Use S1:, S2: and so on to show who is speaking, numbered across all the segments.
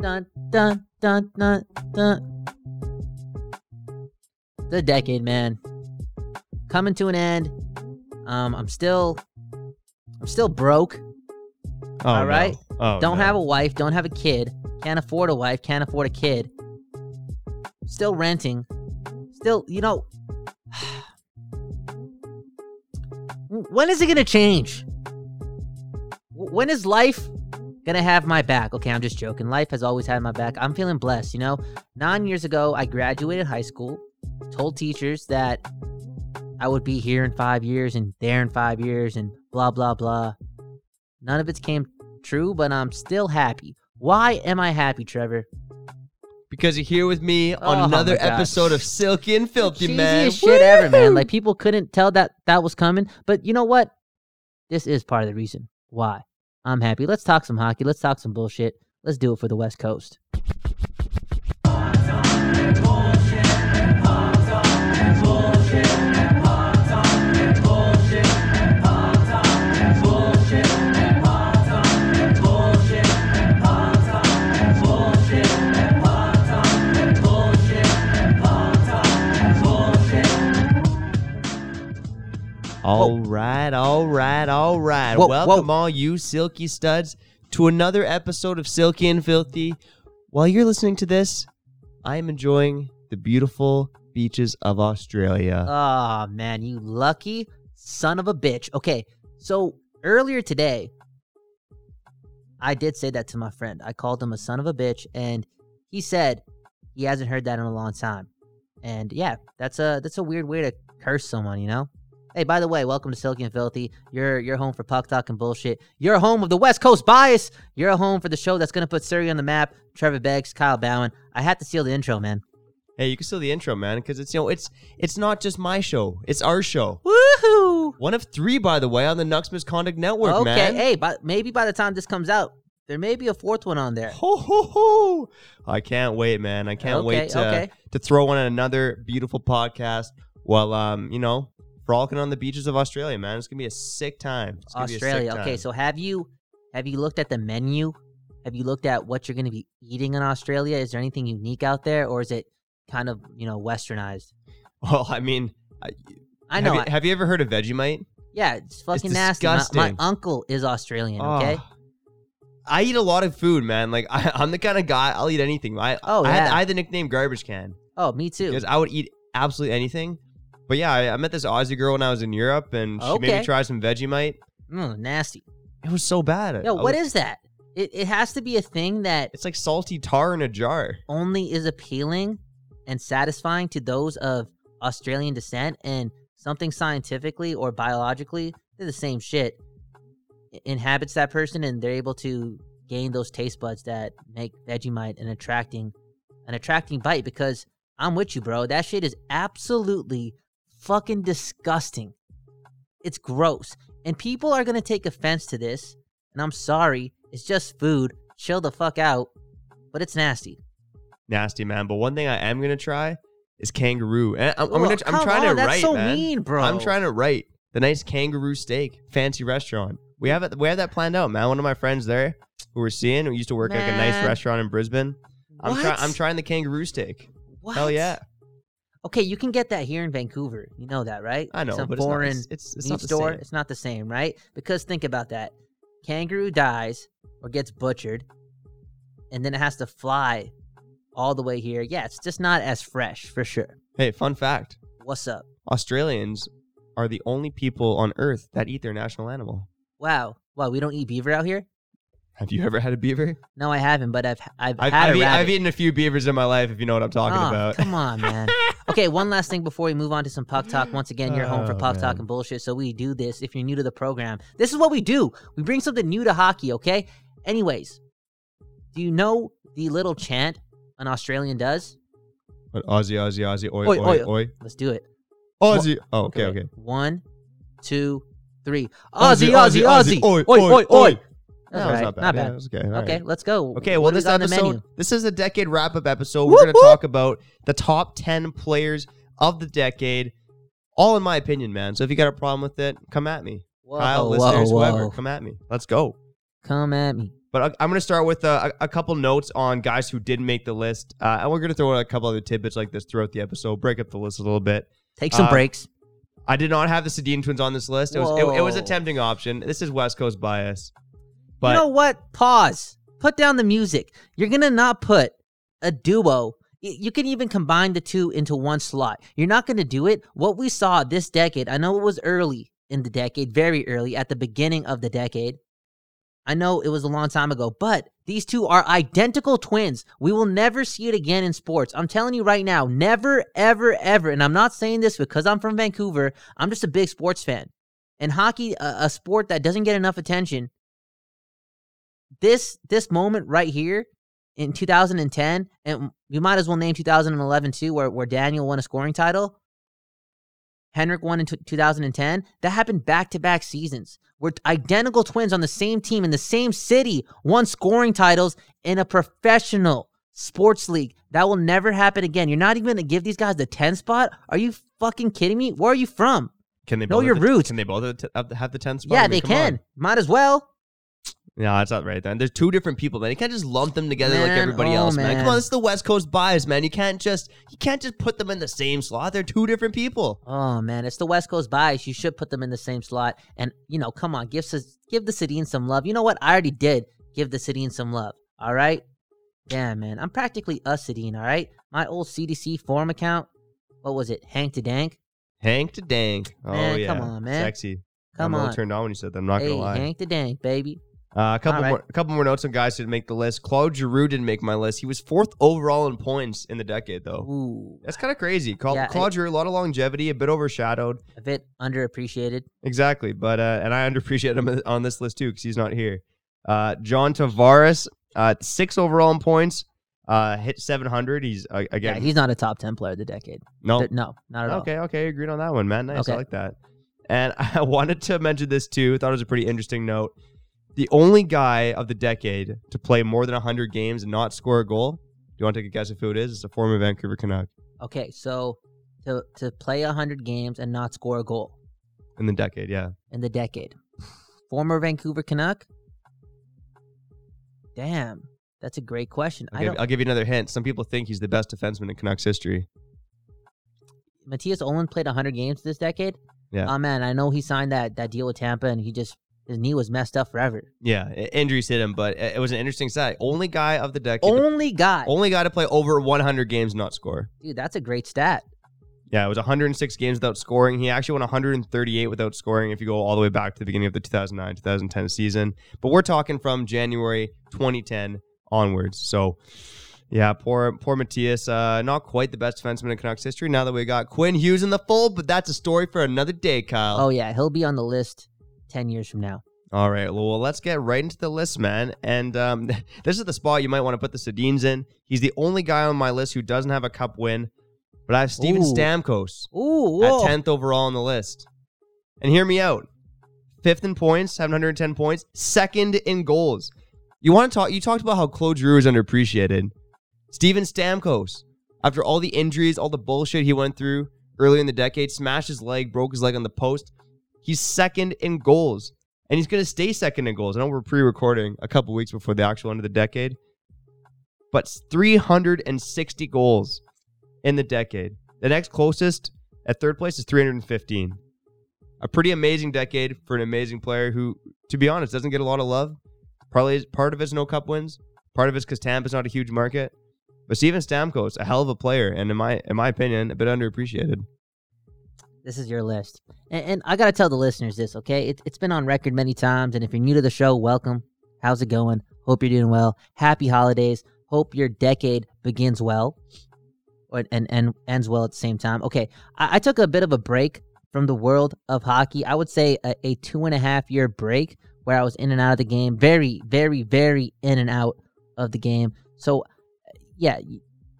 S1: Dun dun dun dun dun. The decade, man. Coming to an end. Um, I'm still I'm still broke.
S2: Oh,
S1: all
S2: no. Oh,
S1: don't
S2: no.
S1: have a wife, don't have a kid, can't afford a wife, can't afford a kid. Still renting. Still, you know, when is it going to change? When is life to have my back? Okay, I'm just joking. Life has always had my back. I'm feeling blessed, you know? 9 years ago, I graduated high school, told teachers that I would be here in 5 years and there in 5 years and blah blah blah. None of it came true, but I'm still happy. Why am I happy, Trevor?
S2: Because you're here with me on
S1: Oh,
S2: another episode of Silky and Filthy, man.
S1: Cheesiest shit ever, man. Like people couldn't tell that that was coming, but you know what? This is part of the reason why I'm happy. Let's talk some hockey. Let's talk some bullshit. Let's do it for the West Coast.
S2: All right, all right, all right.
S1: Whoa,
S2: Welcome
S1: whoa.
S2: all you silky studs to another episode of Silky and Filthy. While you're listening to this, I am enjoying the beautiful beaches of Australia.
S1: Oh man, you lucky son of a bitch. Okay, so earlier today, I did say that to my friend. I called him a son of a bitch, and he said he hasn't heard that in a long time. And yeah, that's a that's a weird way to curse someone, you know. Hey, by the way, welcome to Silky and Filthy. You're you're home for puck talk and bullshit. You're home of the West Coast bias. You're a home for the show that's gonna put Surrey on the map. Trevor Beggs, Kyle Bowen. I had to steal the intro, man.
S2: hey, you can steal the intro, man, because it's you know it's it's not just my show; it's our show.
S1: Woohoo!
S2: One of three, by the way, on the Nucks Misconduct Network, man.
S1: okay,
S2: man.
S1: hey, but maybe by the time this comes out, there may be a fourth one on there.
S2: Ho ho ho! I can't wait, man. I can't
S1: Okay,
S2: wait to
S1: okay.
S2: to throw on another beautiful podcast while um you know frolicking on the beaches of Australia, man. It's gonna be a sick time. It's gonna be a sick
S1: Australia. Okay,
S2: time.
S1: so have you have you looked at the menu? Have you looked at what you're going to be eating in Australia? Is there anything unique out there, or is it kind of you know westernized?
S2: well, I mean, I,
S1: I know.
S2: Have you, have you ever heard of Vegemite?
S1: yeah, it's fucking nasty. My, my uncle is Australian. Ah. Okay.
S2: Oh. I eat a lot of food, man. Like I, I'm the kind of guy I'll eat anything. I
S1: Oh,
S2: I, had,
S1: yeah.
S2: I had the nickname Garbage Can
S1: Oh, me too.
S2: because I would eat absolutely anything. But yeah, I, I met this Aussie girl when I was in Europe, and she made
S1: Okay.
S2: me try some Vegemite.
S1: Mm, nasty.
S2: It was so bad.
S1: Yo,
S2: I
S1: what
S2: was-
S1: is that? It it has to be a thing that
S2: It's like salty tar in a jar.
S1: only is appealing and satisfying to those of Australian descent and something scientifically or biologically, they're the same shit, i- inhabits that person and they're able to gain those taste buds that make Vegemite an attracting an attracting bite because I'm with you, bro. That shit is absolutely fucking disgusting. It's gross. And people are going to take offense to this. And I'm sorry. It's just food. Chill the fuck out. But it's nasty.
S2: Nasty man. But one thing I am gonna try is kangaroo. And I'm, I'm
S1: Ugh,
S2: gonna. I'm trying
S1: on,
S2: to
S1: that's
S2: write,
S1: so
S2: man.
S1: mean, bro.
S2: I'm trying to write the nice kangaroo steak, fancy restaurant. We have it. We have that planned out, man. One of my friends there who we're seeing, who used to work at like a nice
S1: Man.
S2: restaurant in Brisbane. I'm
S1: What?
S2: trying. I'm trying the kangaroo steak.
S1: What?
S2: Hell yeah.
S1: Okay, you can get that here in Vancouver. You know that, right?
S2: I know,
S1: Some
S2: but it's not- it's- it's- not the
S1: store.
S2: same.
S1: It's not the same, right? Because think about that. Kangaroo dies or gets butchered, and then it has to fly all the way here. Yeah, it's just not as fresh for sure.
S2: Hey, fun fact:
S1: What's up?
S2: Australians are the only people on Earth that eat their national animal.
S1: Wow. Wow, we don't eat beaver out here?
S2: Have you ever had a beaver?
S1: No, I haven't, but I've I've,
S2: I've,
S1: had
S2: I've,
S1: a
S2: eat, I've eaten a few beavers in my life, if you know what I'm talking
S1: Oh,
S2: about.
S1: Come on, man. okay, one last thing before we move on to some puck talk. Once again, you're home for
S2: Oh,
S1: puck talk and bullshit. So we do this. If you're new to the program, this is what we do. We bring something new to hockey. Okay. Anyways, do you know the little chant an Australian does?
S2: But Aussie, Aussie, Aussie, oi,
S1: Oi,
S2: oi,
S1: oi.
S2: oi.
S1: Let's do it.
S2: Aussie. Oh, okay,
S1: Wait.
S2: okay.
S1: One, two, three. Aussie, Aussie, Aussie.
S2: Oi,
S1: oi, oi, oi.
S2: That was
S1: right.
S2: not bad.
S1: Not
S2: Yeah,
S1: bad.
S2: that was okay. All
S1: Okay,
S2: right.
S1: let's go.
S2: Okay, well,
S1: we
S2: this
S1: got on the
S2: episode, this is a decade wrap up episode. We're going to talk about the top 10 players of the decade, all in my opinion, man. So if you got a problem with it, come at me.
S1: Whoa,
S2: Kyle,
S1: whoa,
S2: listeners,
S1: whoa.
S2: whoever, come at me. Let's go.
S1: Come at me.
S2: But I- I'm going to start with uh, a, a couple notes on guys who didn't make the list. Uh, and we're going to throw in a couple other tidbits like this throughout the episode, break up the list a little bit.
S1: Take some
S2: Uh,
S1: breaks.
S2: I did not have the Sedin twins on this list. It was, it, it was a tempting option. This is West Coast bias. But
S1: you know what? Pause. Put down the music. You're gonna not put a duo. You can even combine the two into one slot. You're not gonna do it. What we saw this decade, I know it was early in the decade, very early at the beginning of the decade. I know it was a long time ago, but these two are identical twins. We will never see it again in sports. I'm telling you right now, never, ever, ever. And I'm not saying this because I'm from Vancouver. I'm just a big sports fan. And hockey, a, a sport that doesn't get enough attention, this this moment right here in 2010, and you might as well name 2011 too, where where Daniel won a scoring title. Henrik won in t- 2010. That happened back to back seasons where identical twins on the same team in the same city won scoring titles in a professional sports league. That will never happen again. You're not even going to give these guys the 10 spot? Are you fucking kidding me? Where are you from?
S2: can they
S1: know
S2: both
S1: your
S2: the-
S1: roots.
S2: Can they both have the- have the- have the 10 spot?
S1: yeah,
S2: I mean,
S1: they can.
S2: on.
S1: Might as well.
S2: No, that's not right. Then there's two different people, man. You can't just lump them together like everybody
S1: oh,
S2: else, man. Come on, this is the West Coast bias, man. You can't just you can't just put them in the same slot. They're two different people.
S1: Oh man, it's the West Coast bias. You should put them in the same slot. And you know, come on, give give the Sedin some love. You know what? I already did give the Sedin some love. All right. Damn man, I'm practically a Sedin. All right. My old CDC forum account. What was it? Hank to Dank.
S2: Hank to Dank. Oh
S1: Man,
S2: yeah,
S1: come on, man.
S2: Sexy.
S1: Come
S2: I'm
S1: on.
S2: turned on when you said that. I'm not
S1: hey,
S2: gonna lie.
S1: Hank to Dank, baby.
S2: Uh, a couple
S1: right.
S2: more, a couple more notes on guys who didn't make the list. Claude Giroux didn't make my list. He was fourth overall in points in the decade, though.
S1: Ooh,
S2: That's kind of crazy. Claude,
S1: Yeah,
S2: Claude Giroux, a lot of longevity, a bit overshadowed.
S1: a bit underappreciated.
S2: Exactly, but uh, and I underappreciate him on this list too because he's not here. Uh, John Tavares, uh, six overall in points, uh, hit 700. He's uh,
S1: Yeah,
S2: again
S1: he's not a top ten player of the decade.
S2: no.
S1: Th- no, not at all.
S2: Okay, okay, agreed on that one, man. Nice, I like that. And I wanted to mention this too. Thought it was a pretty interesting note. The only guy of the decade to play more than 100 games and not score a goal. Do you want to take a guess of who it is? It's a former Vancouver Canuck
S1: Okay, so to to play hundred games and not score a goal.
S2: in the decade. Yeah,
S1: in the decade. Former Vancouver Canuck? Damn, that's a great question.
S2: I'll
S1: I
S2: give. I'll give you another hint. Some people think he's the best defenseman in Canucks history.
S1: Mattias Ohlund played 100 games this decade.
S2: Yeah.
S1: Oh man, I know he signed that that deal with Tampa, and he just his knee was messed up forever.
S2: Yeah, injuries hit him, but it was an interesting stat. Only guy of the decade, to-
S1: Only guy,
S2: only guy to play over 100 games and not score.
S1: dude. That's a great stat.
S2: Yeah, it was 106 games without scoring. He actually won 138 without scoring if you go all the way back to the beginning of the 2009 2010 season. But we're talking from January 2010 onwards. So, yeah, poor poor Mattias. Uh, not quite the best defenseman in Canucks history. Now that we got Quinn Hughes in the fold, but that's a story for another day, Kyle.
S1: Oh yeah, he'll be on the list 10 years from now.
S2: All right, well, let's get right into the list, man. And um, this is the spot you might want to put the Sedins in. He's the only guy on my list who doesn't have a cup win, but I have Steven
S1: Ooh.
S2: Stamkos
S1: Ooh,
S2: at 10th overall on the list. And hear me out. Fifth in points, 710 points. Second in goals. You want to talk? You talked about how Claude Giroux is underappreciated. Steven Stamkos, after all the injuries, all the bullshit he went through early in the decade, smashed his leg, broke his leg on the post. He's second in goals, and he's going to stay second in goals. I know we're pre-recording a couple weeks before the actual end of the decade, but 360 goals in the decade. The next closest at third place is 315. A pretty amazing decade for an amazing player who, to be honest, doesn't get a lot of love. Probably part of it's no cup wins. Part of it's because Tampa's not a huge market. But Steven Stamkos, a hell of a player, and in my in my opinion, a bit underappreciated.
S1: This is your list. And, and I got to tell the listeners this, okay? It, it's been on record many times. And if you're new to the show, welcome. How's it going? Hope you're doing well. Happy holidays. Hope your decade begins well or, and, and ends well at the same time. Okay, I, I took a bit of a break from the world of hockey. I would say a, a two and a half year break where I was in and out of the game. Very, very, very in and out of the game. So, yeah,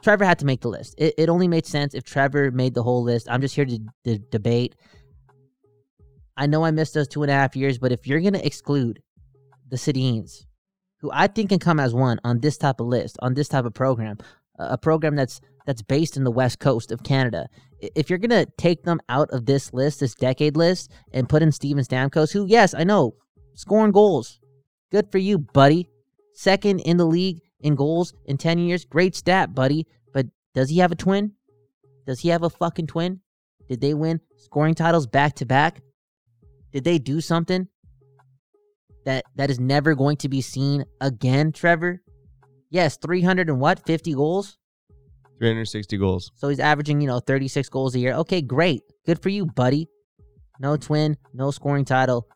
S1: Trevor had to make the list. It, it only made sense if Trevor made the whole list. I'm just here to, debate. I know I missed those two and a half years, but if you're going to exclude the Sedins, who I think can come as one on this type of list, on this type of program, a a program that's that's based in the west coast of Canada. If you're gonna take them out of this list, this decade list, and put in Steven Stamkos, who, yes, I know, scoring goals, good for you, buddy. Second in the league in goals in ten years, great stat, buddy. But does he have a twin? Does he have a fucking twin? Did they win scoring titles back to back? Did they do something that that is never going to be seen again, Trevor? Yes, 300 and what? 50 goals?
S2: 360 goals.
S1: So he's averaging, you know, 36 goals a year. Okay, great. Good for you, buddy. No twin, no scoring title.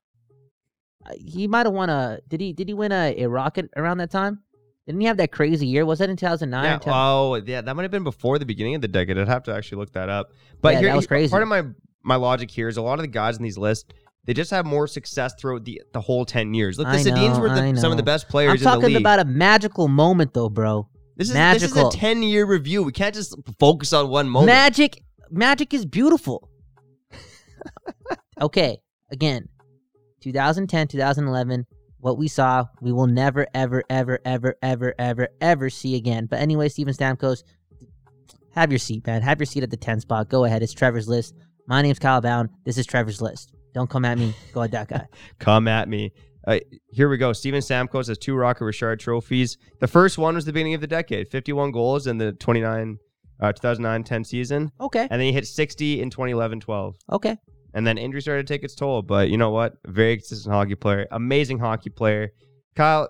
S1: Uh, He might have won a did he did he win a, a rocket around that time? Didn't he have that crazy year? Was that in 2009?
S2: Yeah,
S1: 10
S2: oh, yeah, that might have been before the beginning of the decade. I'd have to actually look that up. But
S1: Yeah,
S2: here,
S1: that was crazy.
S2: part of my my logic here is a lot of the guys in these lists they just have more success throughout the the whole 10 years. Look, the
S1: know,
S2: were the, some of the best
S1: I'm
S2: in the
S1: talking about a magical moment though, bro.
S2: this is
S1: magical.
S2: this is a 10 year review. We can't just focus on one moment.
S1: Magic magic is beautiful. okay, again. 2010, 2011, what we saw, we will never ever ever ever ever ever ever see again. But anyway, Steven Stamkos, have your seat, man. Have your seat at the 10 spot. Go ahead. It's Trevor's list. My name's Kyle Bound. This is Trevor's list. Don't come at me. Go at that guy.
S2: Come at me. Uh, here we go. Steven Stamkos has two Rocket Richard trophies. The first one was the beginning of the decade, 51 goals in the 29 uh, 2009-10 season,
S1: Okay.
S2: and then he hit 60 in 2011-12.
S1: Okay.
S2: And then injury started to take its toll. But you know what? Very consistent hockey player, amazing hockey player. Kyle,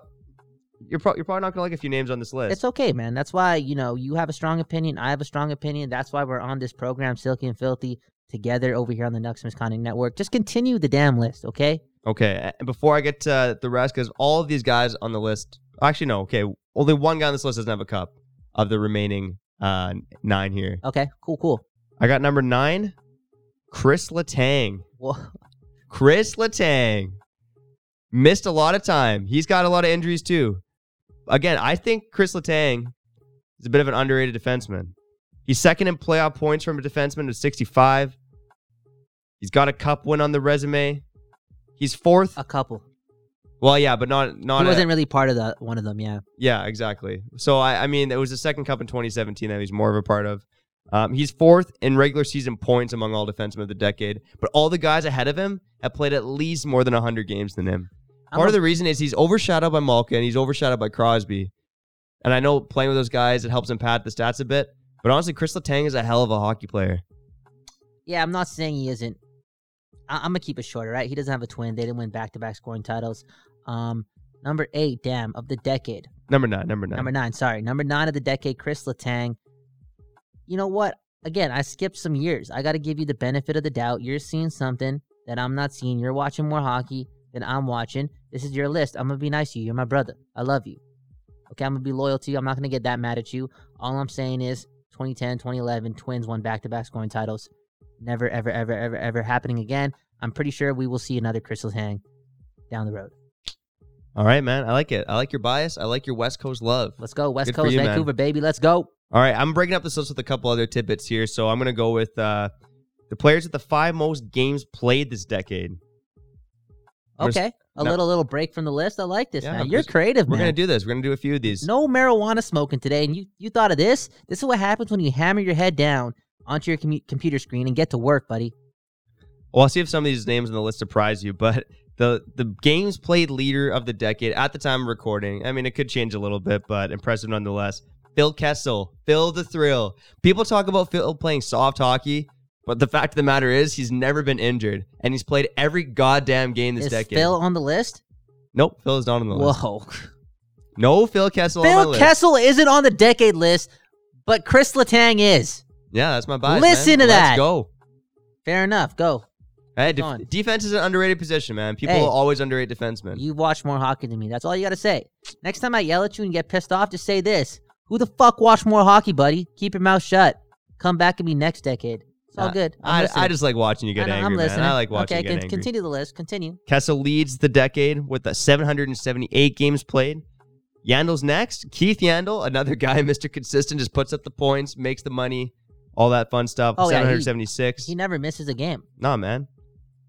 S2: you're, pro- you're probably not gonna like a few names on this list.
S1: It's okay, man. That's why, you know, you have a strong opinion. I have a strong opinion. That's why we're on this program, Silky and Filthy, together over here on the Nucks Misconduct Network. Just continue the damn list, okay?
S2: Okay, and before I get to the rest, because all of these guys on the list, actually no, okay, only one guy on this list doesn't have a cup of the remaining uh, nine here.
S1: Okay, cool, cool.
S2: I got number nine, Kris Letang. Kris Letang missed a lot of time. He's got a lot of injuries too. Again, I think Kris Letang is a bit of an underrated defenseman. He's second in playoff points from a defenseman with 65. He's got a cup win on the resume. He's fourth.
S1: a couple.
S2: Well, yeah, but not not
S1: He wasn't really part of the one of them, yeah.
S2: Yeah, exactly. So I, I mean, it was the second cup in 2017 that he's more of a part of. Um, he's fourth in regular season points among all defensemen of the decade, but all the guys ahead of him have played at least more than 100 games than him. Part of the reason is he's overshadowed by Malkin and he's overshadowed by Crosby. And I know playing with those guys, it helps him pad the stats a bit. But honestly, Kris Letang is a hell of a hockey player.
S1: Yeah, I'm not saying he isn't. I- I'm gonna keep it short, all right? He doesn't have a twin. They didn't win back-to-back scoring titles. Um, number eight, damn, of the decade.
S2: Number nine, number nine.
S1: Number nine, sorry. Number nine of the decade, Kris Letang. You know what? Again, I skipped some years. I got to give you the benefit of the doubt. You're seeing something that I'm not seeing. You're watching more hockey than I'm watching. This is your list. I'm going to be nice to you. You're my brother. I love you. Okay, I'm going to be loyal to you. I'm not going to get that mad at you. All I'm saying is 2010, 2011, Twins won back to back scoring titles. Never, ever, ever, ever, ever happening again. I'm pretty sure we will see another Chris Hang down the road.
S2: All right, man. I like it. I like your bias. I like your West Coast love.
S1: Let's go. West
S2: Good
S1: Coast,
S2: you, man.
S1: Vancouver, baby. Let's go.
S2: All right, I'm breaking up this list with a couple other tidbits here. So I'm going to go with uh, the players with the five most games played this decade.
S1: Okay. A
S2: no.
S1: little little break from the list. I like this,
S2: Yeah,
S1: man. You're creative,
S2: We're
S1: man.
S2: to do this. We're going to do a few of these.
S1: no marijuana smoking today, and you you thought of this? This is what happens when you hammer your head down onto your commu- computer screen and get to work, buddy.
S2: Well, I'll see if some of these names on the list surprise you, but the the games played leader of the decade at the time of recording. I mean, it could change a little bit, but impressive nonetheless. Phil Kessel, Phil the Thrill. People talk about Phil playing soft hockey, but the fact of the matter is he's never been injured, and he's played every goddamn game this decade.
S1: is
S2: decade.
S1: Phil on the list?
S2: nope, Phil is not on the list.
S1: Whoa.
S2: No Phil Kessel
S1: Phil
S2: list.
S1: Kessel isn't on the decade list, but Kris Letang is.
S2: Yeah, that's my bias.
S1: Listen
S2: man.
S1: to
S2: Let's
S1: that.
S2: go.
S1: Fair enough. Go.
S2: Hey, defense is an underrated position, man. People
S1: Hey.
S2: always underrate defensemen.
S1: You watch more hockey than me. That's all you got to say. Next time I yell at you and get pissed off, just say this. Who the fuck watched more hockey, buddy? Keep your mouth shut. Come back at me next decade. It's all good. I'm
S2: I,
S1: listening.
S2: I just like watching you get
S1: I know,
S2: angry,
S1: I'm
S2: man.
S1: listening.
S2: I like watching
S1: okay,
S2: you get
S1: con-
S2: angry.
S1: continue the list. Continue.
S2: Kessel leads the decade with the 778 games played. Yandle's next. Keith Yandle, another guy, Mr. Consistent, just puts up the points, makes the money, all that fun stuff.
S1: Oh, yeah, he-
S2: 776.
S1: He never misses a game.
S2: Nah, man.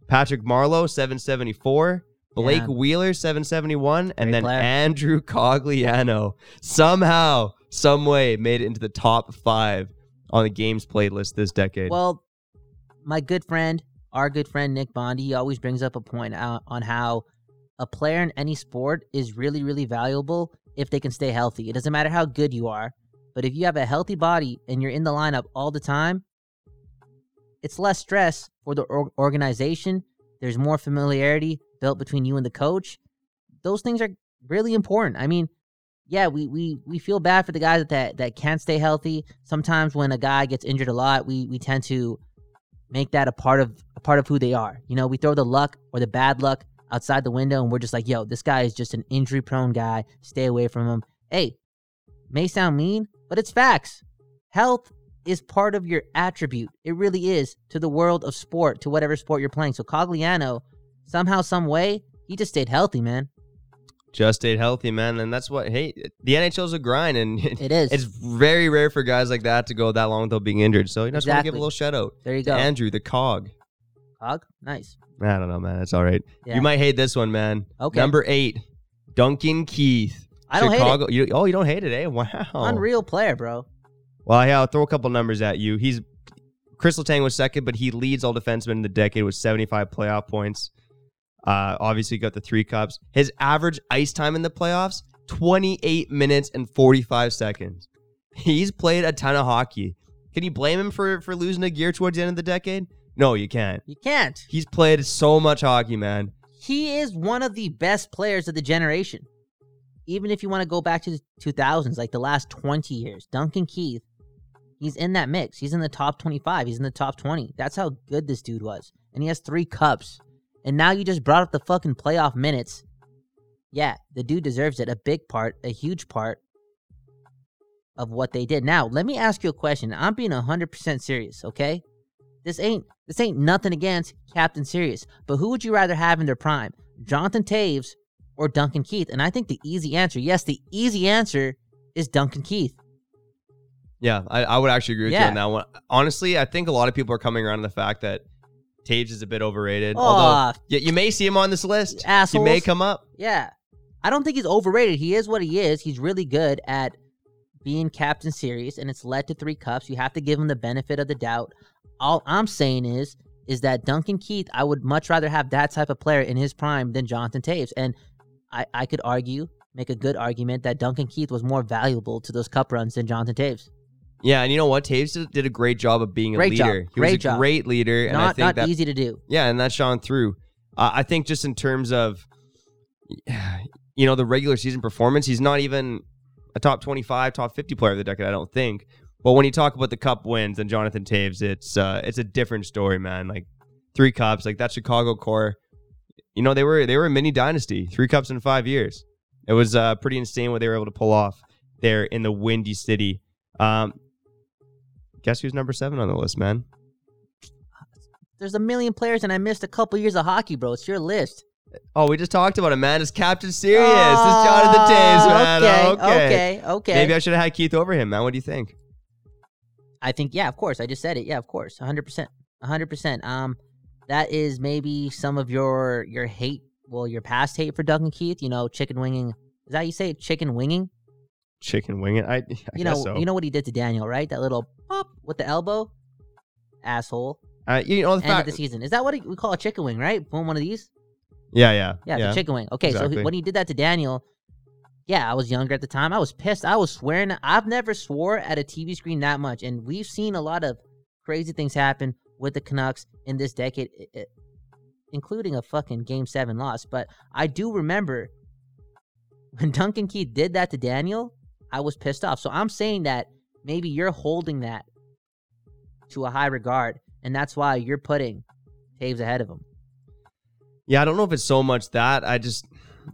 S2: Patrick Marleau, 774. Blake
S1: Yeah.
S2: Wheeler, 771. And then
S1: player.
S2: Andrew Cogliano somehow, some way made it into the top five on the games played list this decade.
S1: Well, my good friend, our good friend Nick Bondi, always brings up a point out on how a player in any sport is really, really valuable if they can stay healthy. It doesn't matter how good you are, but if you have a healthy body and you're in the lineup all the time, it's less stress for the or- organization. There's more familiarity built between you and the coach. Those things are really important. I mean, yeah, we, we, we feel bad for the guys that, that can't stay healthy. Sometimes when a guy gets injured a lot, we, we tend to make that a part of a part of who they are. You know, we throw the luck or the bad luck outside the window and we're just like, yo, this guy is just an injury prone guy. Stay away from him. Hey, may sound mean, but it's facts. Health is part of your attribute. It really is to the world of sport, to whatever sport you're playing. So Cogliano, somehow, some way, he just stayed healthy, man.
S2: Just stayed healthy, man. And that's what, hey, the NHL's a grind. And
S1: It is.
S2: it's very rare for guys like that to go that long without being injured. So you know, just want to give a little shout out
S1: there you go.
S2: Andrew, the cog.
S1: Cog, nice.
S2: I don't know, man. It's all right.
S1: Yeah.
S2: You might hate this one, man.
S1: Okay.
S2: Number eight, Duncan Keith.
S1: I don't hate
S2: Chicago. You, oh, you don't hate it, eh? Wow.
S1: Unreal player, bro.
S2: Well, yeah, I'll throw a couple numbers at you. He's Kris Letang was second, but he leads all defensemen in the decade with 75 playoff points. Uh, obviously, got the three cups. His average ice time in the playoffs 28 minutes and 45 seconds. He's played a ton of hockey. Can you blame him for for losing a gear towards the end of the decade? No, you can't.
S1: You can't.
S2: He's played so much hockey, man.
S1: he is one of the best players of the generation. Even if you want to go back to the 2000s, like the last 20 years, Duncan Keith, he's in that mix. He's in the top 25. He's in the top 20. That's how good this dude was. And he has three cups. And now you just brought up the fucking playoff minutes. Yeah, the dude deserves it. A big part, a huge part of what they did. Now, let me ask you a question. I'm being 100% serious, okay? This ain't this ain't nothing against Captain Serious, but who would you rather have in their prime, Jonathan Toews or Duncan Keith? And I think the easy answer, yes, the easy answer is Duncan Keith.
S2: Yeah, I, I would actually agree with you on that one. Honestly, I think a lot of people are coming around to the fact that Toews is a bit overrated. Although
S1: Oh,
S2: you, you may see him on this list. He may come up.
S1: yeah. I don't think he's overrated. He is what he is. He's really good at being Captain Serious, and it's led to three cups. You have to give him the benefit of the doubt. All I'm saying is, is that Duncan Keith, I would much rather have that type of player in his prime than Jonathan Toews. And I, I could argue, make a good argument that Duncan Keith was more valuable to those cup runs than Jonathan Toews.
S2: Yeah, and you know what? Toews did- did a great job of being a
S1: Great job.
S2: leader. He
S1: Great
S2: was a
S1: job.
S2: great leader, and I
S1: not
S2: think
S1: not
S2: that
S1: easy to do.
S2: yeah, and that shone through. Uh, I think just in terms of you know the regular season performance, he's not even a top twenty-five, top fifty player of the decade. I don't think. But when you talk about the cup wins and Jonathan Toews, it's uh, it's a different story, man. Like three cups, like that Chicago core. You know they were they were a mini dynasty. Three cups in five years. It was uh, pretty insane what they were able to pull off there in the Windy City. Um, guess who's number seven on the list, man?
S1: There's a million players, and I missed a couple years of hockey, bro. It's your list.
S2: Oh, we just talked about him, man. It's Captain Serious. it's Jonathan Toews, man.
S1: Oh,
S2: Okay,
S1: Okay, okay, okay.
S2: Maybe I should have had Keith over him, man. What do you think?
S1: I think yeah, of course. I just said it. Yeah, of course. 100%. 100%. Um that is maybe some of your your hate, well, your past hate for Duncan Keith, you know, chicken winging. Is that how you say it? Chicken winging?
S2: Chicken wing it. I, I
S1: You know,
S2: so.
S1: you know what he did to Daniel, right? That little pop with the elbow. Asshole.
S2: uh, you know the
S1: End of the season. Is that what we call a chicken wing, right? Boom, one of these?
S2: yeah, yeah,
S1: Yeah, it's a chicken wing. Okay, so
S2: exactly.
S1: he, when he did that to Daniel, yeah, I was younger at the time. I was pissed. I was swearing. I've never swore at a TV screen that much, and we've seen a lot of crazy things happen with the Canucks in this decade, including a fucking Game Seven loss. But I do remember when Duncan Keith did that to Daniel. I was pissed off. So I'm saying that maybe you're holding that to a high regard, and that's why you're putting Toews ahead of him.
S2: Yeah, I don't know if it's so much that. I just,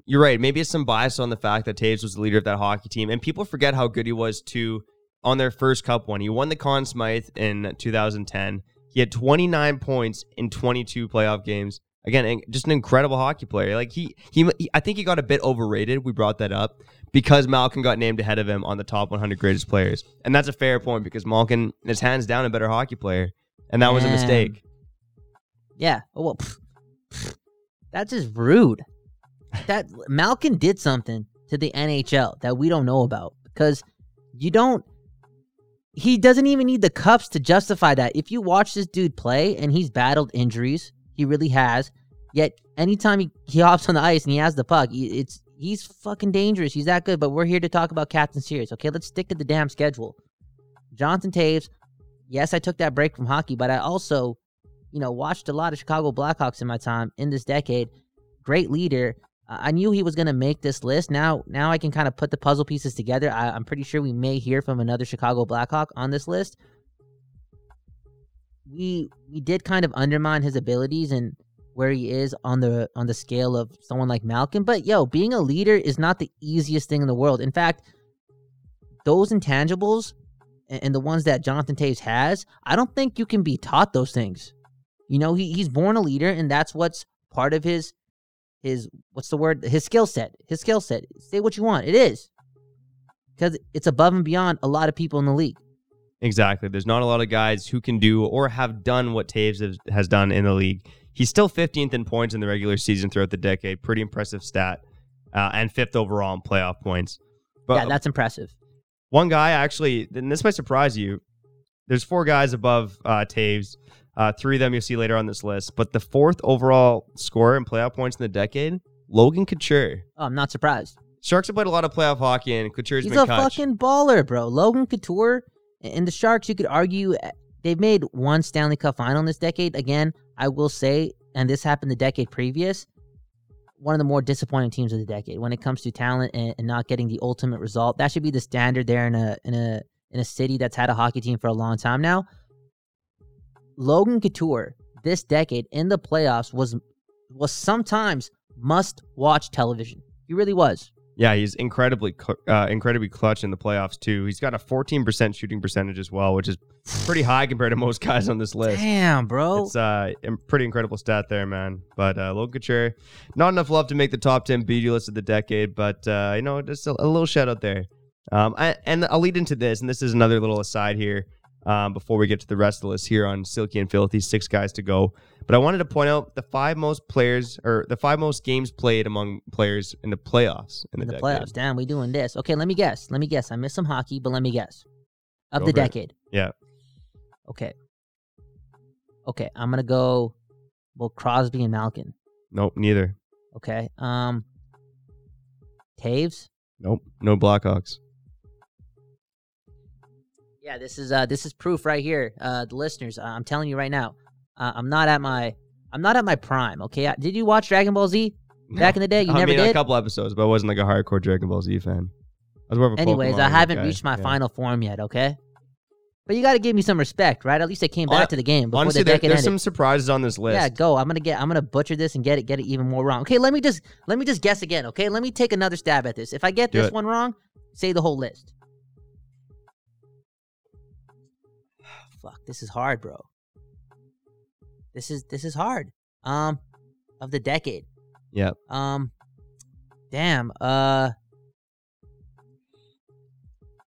S2: you're right. Maybe it's some bias on the fact that Toews was the leader of that hockey team, and people forget how good he was too on their first Cup one. He won the Conn Smythe in 2010. He had 29 points in 22 playoff games Again, just an incredible hockey player. Like he, he, he, I think he got a bit overrated. We brought that up because Malkin got named ahead of him on the top 100 greatest players, and that's a fair point because Malkin is hands down a better hockey player, and that was a mistake.
S1: Yeah. Oh, well, pff, pff, that's just rude. That Malkin did something to the NHL that we don't know about because you don't. He doesn't even need the cups to justify that. If you watch this dude play and he's battled injuries, he really has. Yet anytime he, he hops on the ice and he has the puck, it's he's fucking dangerous. He's that good. But we're here to talk about Captain Serious. Okay, let's stick to the damn schedule. Jonathan Toews. Yes, I took that break from hockey, but I also you know, watched a lot of Chicago Blackhawks in my time in this decade. Great leader. Uh, I knew he was going to make this list. Now, now I can kind of put the puzzle pieces together. I, I'm pretty sure we may hear from another Chicago Blackhawk on this list. We we did kind of undermine his abilities and where he is on the on the scale of someone like Malkin. But yo, being a leader is not the easiest thing in the world. In fact, those intangibles and, and the ones that Jonathan Toews has, I don't think you can be taught those things. You know, he, he's born a leader, and that's what's part of his his what's the word? His skill set. His skill set. Say what you want. It is because it's above and beyond a lot of people in the league.
S2: Exactly. There's not a lot of guys who can do or have done what Toews has, has done in the league. He's still 15th in points in the regular season throughout the decade. Pretty impressive stat. Uh, and fifth overall in playoff points. But
S1: yeah, that's impressive.
S2: one guy actually, and this might surprise you. There's four guys above uh, Toews. Uh, three of them you'll see later on this list. But the fourth overall scorer in playoff points in the decade, Logan Couture.
S1: Oh, I'm not surprised.
S2: Sharks have played a lot of playoff hockey, and Couture's
S1: He's
S2: been
S1: a fucking baller, bro. Logan Couture and the Sharks. You could argue uh, they've made one Stanley Cup final in this decade. Again, I will say, and this happened the decade previous. One of the more disappointing teams of the decade when it comes to talent and, and not getting the ultimate result. That should be the standard there in a in a in a city that's had a hockey team for a long time now. Logan Couture this decade in the playoffs was was sometimes must watch television. He really was.
S2: Yeah, he's incredibly, uh, incredibly clutch in the playoffs too. He's got a 14% shooting percentage as well, which is pretty high compared to most guys on this list.
S1: Damn, bro.
S2: It's uh, a pretty incredible stat there, man. But uh, Couture, not enough love to make the top 10 beauty list of the decade, but uh, you know, just a, a little shout out there. Um, I, and I'll lead into this, and this is another little aside here um, before we get to the rest of the list here on Silky and Filthy. Six guys to go, but I wanted to point out the five most players or the five most games played among players in the playoffs in the,
S1: in the
S2: decade.
S1: playoffs. Damn, we doing this. Okay, let me guess. Let me guess. I missed some hockey, but let me guess. Of
S2: Go
S1: the
S2: for it.
S1: decade.
S2: Yeah.
S1: Okay. Okay, I'm gonna go. Well, Crosby and Malkin.
S2: Nope, neither.
S1: Okay. Um. Toews.
S2: Nope, no Blackhawks.
S1: Yeah, this is uh this is proof right here. Uh, the listeners, uh, I'm telling you right now, uh, I'm not at my I'm not at my prime. Okay, I, did you watch Dragon Ball Z back in the day? You
S2: I
S1: never
S2: mean, a couple episodes, but I wasn't like a hardcore Dragon Ball Z fan. I was more of a
S1: Anyways,
S2: Pokemon
S1: I haven't
S2: guy.
S1: reached my
S2: Yeah.
S1: final form yet. Okay. But you got to give me some respect, right? At least I came back
S2: Hon-
S1: to the game before
S2: Honestly,
S1: the
S2: there,
S1: decade
S2: there's
S1: ended.
S2: some surprises on this list.
S1: Yeah, go. I'm gonna get. I'm gonna butcher this and get it. Get it even more wrong. Okay, let me just let me just guess again. Okay, let me take another stab at this. If I get
S2: Do
S1: this
S2: it.
S1: one wrong, say the whole list. Fuck, this is hard, bro. This is this is hard. Um, of the decade.
S2: Yep.
S1: Um, damn. Uh,